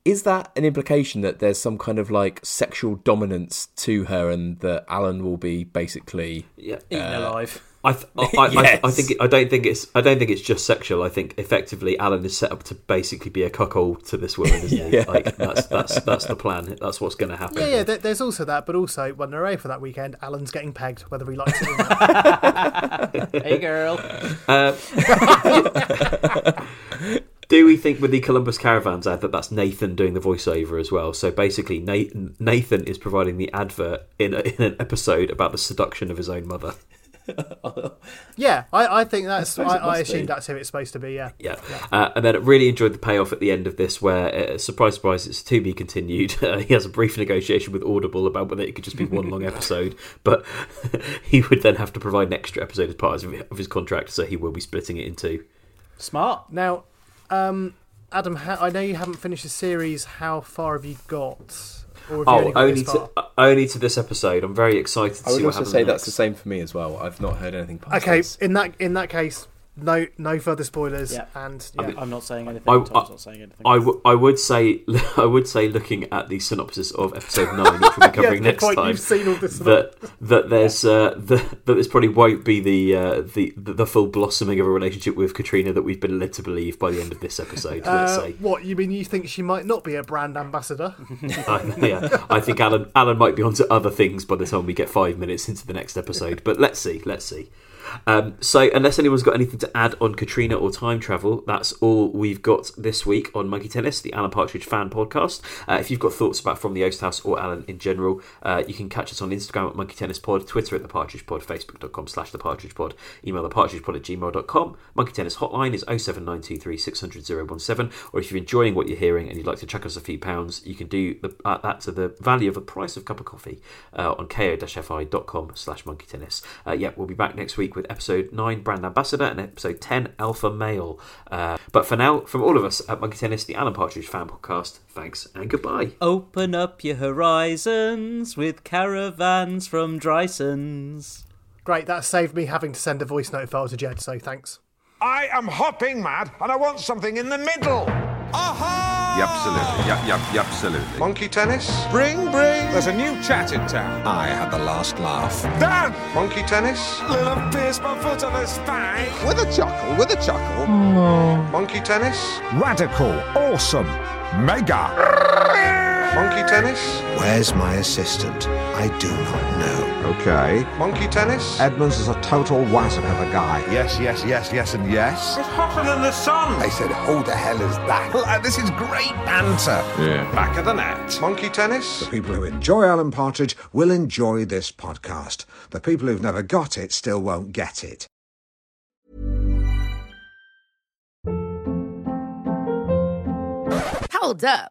Speaker 9: is that an implication that there's some kind of like sexual dominance to her, and that Alan will be basically
Speaker 1: yeah.
Speaker 10: Eaten
Speaker 9: Uh,
Speaker 10: alive.
Speaker 1: I, th- I, I, I, I
Speaker 9: Yes.
Speaker 1: think I don't think it's I don't think it's just sexual. I think effectively Alan is set up to basically be a cuckold to this woman, isn't he?
Speaker 9: Yeah.
Speaker 1: Like that's that's that's the plan. That's what's going to happen.
Speaker 8: Yeah, yeah. There, there's also that, but also when they're away for that weekend, Alan's getting pegged, whether he likes it or not.
Speaker 10: hey, girl.
Speaker 1: Uh, do we think with the Columbus Caravans ad that that's Nathan doing the voiceover as well? So basically, Nathan, Nathan is providing the advert in, a, in an episode about the seduction of his own mother.
Speaker 8: yeah, I, I think that's.
Speaker 9: suppose
Speaker 8: I,
Speaker 9: it
Speaker 8: I, assume that's who it's supposed to be. Yeah.
Speaker 1: Yeah, uh, and then I really enjoyed the payoff at the end of this, where uh, surprise, surprise, it's to be continued. Uh, he has a brief negotiation with Audible about whether it could just be one long episode, but he would then have to provide an extra episode as part of of his contract, so he will be splitting it in two.
Speaker 10: Smart.
Speaker 8: Now, um, Adam, ha- I know you haven't finished the series. How far have you got? Or
Speaker 1: Oh,
Speaker 8: only got
Speaker 1: only
Speaker 8: this
Speaker 1: to uh, only to this episode. I'm very excited to
Speaker 9: I would
Speaker 1: see what
Speaker 9: also
Speaker 1: happens
Speaker 9: say
Speaker 1: next.
Speaker 9: that's the same for me as well. I've not heard anything past
Speaker 8: Okay,
Speaker 9: this.
Speaker 8: in that in that case, no no further spoilers.
Speaker 10: Yeah.
Speaker 8: And
Speaker 10: I
Speaker 8: yeah,
Speaker 10: mean, I'm not saying anything.
Speaker 1: I,
Speaker 10: Tom's
Speaker 1: I,
Speaker 10: not saying anything.
Speaker 1: I, w- I would say I would say looking at the synopsis of episode nine, which we'll be covering
Speaker 8: Yeah,
Speaker 1: next
Speaker 8: quite,
Speaker 1: time,
Speaker 8: seen all this
Speaker 1: that that there's uh, that, that this probably won't be the, uh, the the the full blossoming of a relationship with Katrina that we've been led to believe by the end of this episode. let's
Speaker 8: Uh,
Speaker 1: say.
Speaker 8: what you mean? You think she might not be a brand ambassador?
Speaker 1: I, yeah, I think Alan Alan might be onto other things by the time we get five minutes into the next episode. But let's see, let's see. Um, so, unless anyone's got anything to add on Katrina or time travel, that's all we've got this week on Monkey Tennis, the Alan Partridge fan podcast. Uh, if you've got thoughts about From the Oast House or Alan in general, uh, you can catch us on Instagram at Monkey Tennis Pod, Twitter at The Partridge Pod, Facebook.com slash The Partridge Pod, email The Partridge Pod at gmail.com. Monkey Tennis hotline is 07923 600 017. Or if you're enjoying what you're hearing and you'd like to chuck us a few pounds, you can do the, uh, that to the value of the price of a cup of coffee uh, on ko-fi.com slash monkey tennis. Uh, yeah, we'll be back next week with episode 9, Brand Ambassador, and episode 10, Alpha Male. Uh, but for now, from all of us at Monkey Tennis, the Alan Partridge fan podcast, thanks and goodbye.
Speaker 10: Open up your horizons with caravans from Dryson's.
Speaker 8: Great, that saved me having to send a voice note file to Jed. So thanks.
Speaker 4: I am hopping mad and I want something in the middle. Aha!
Speaker 5: Yep, absolutely. Yep, yep, yep, absolutely.
Speaker 6: Monkey tennis?
Speaker 4: Bring, bring. There's a new chat in town.
Speaker 6: I had the last laugh.
Speaker 4: Dan!
Speaker 6: Monkey tennis?
Speaker 4: Little pierce my foot on the spine.
Speaker 5: With a chuckle, with a chuckle.
Speaker 6: Monkey tennis?
Speaker 7: Radical, awesome, mega.
Speaker 6: Monkey tennis? Where's my assistant? I do not know.
Speaker 5: Okay.
Speaker 6: Monkey tennis? Edmonds is a total wazzock of a guy.
Speaker 5: Yes, yes, yes, yes, and yes.
Speaker 4: It's hotter than the sun.
Speaker 5: I said, who the hell is that? Well, uh, this is great banter.
Speaker 4: Yeah. Back of the net.
Speaker 6: Monkey tennis? The people who enjoy Alan Partridge will enjoy this podcast. The people who've never got it still won't get it.
Speaker 2: Hold up.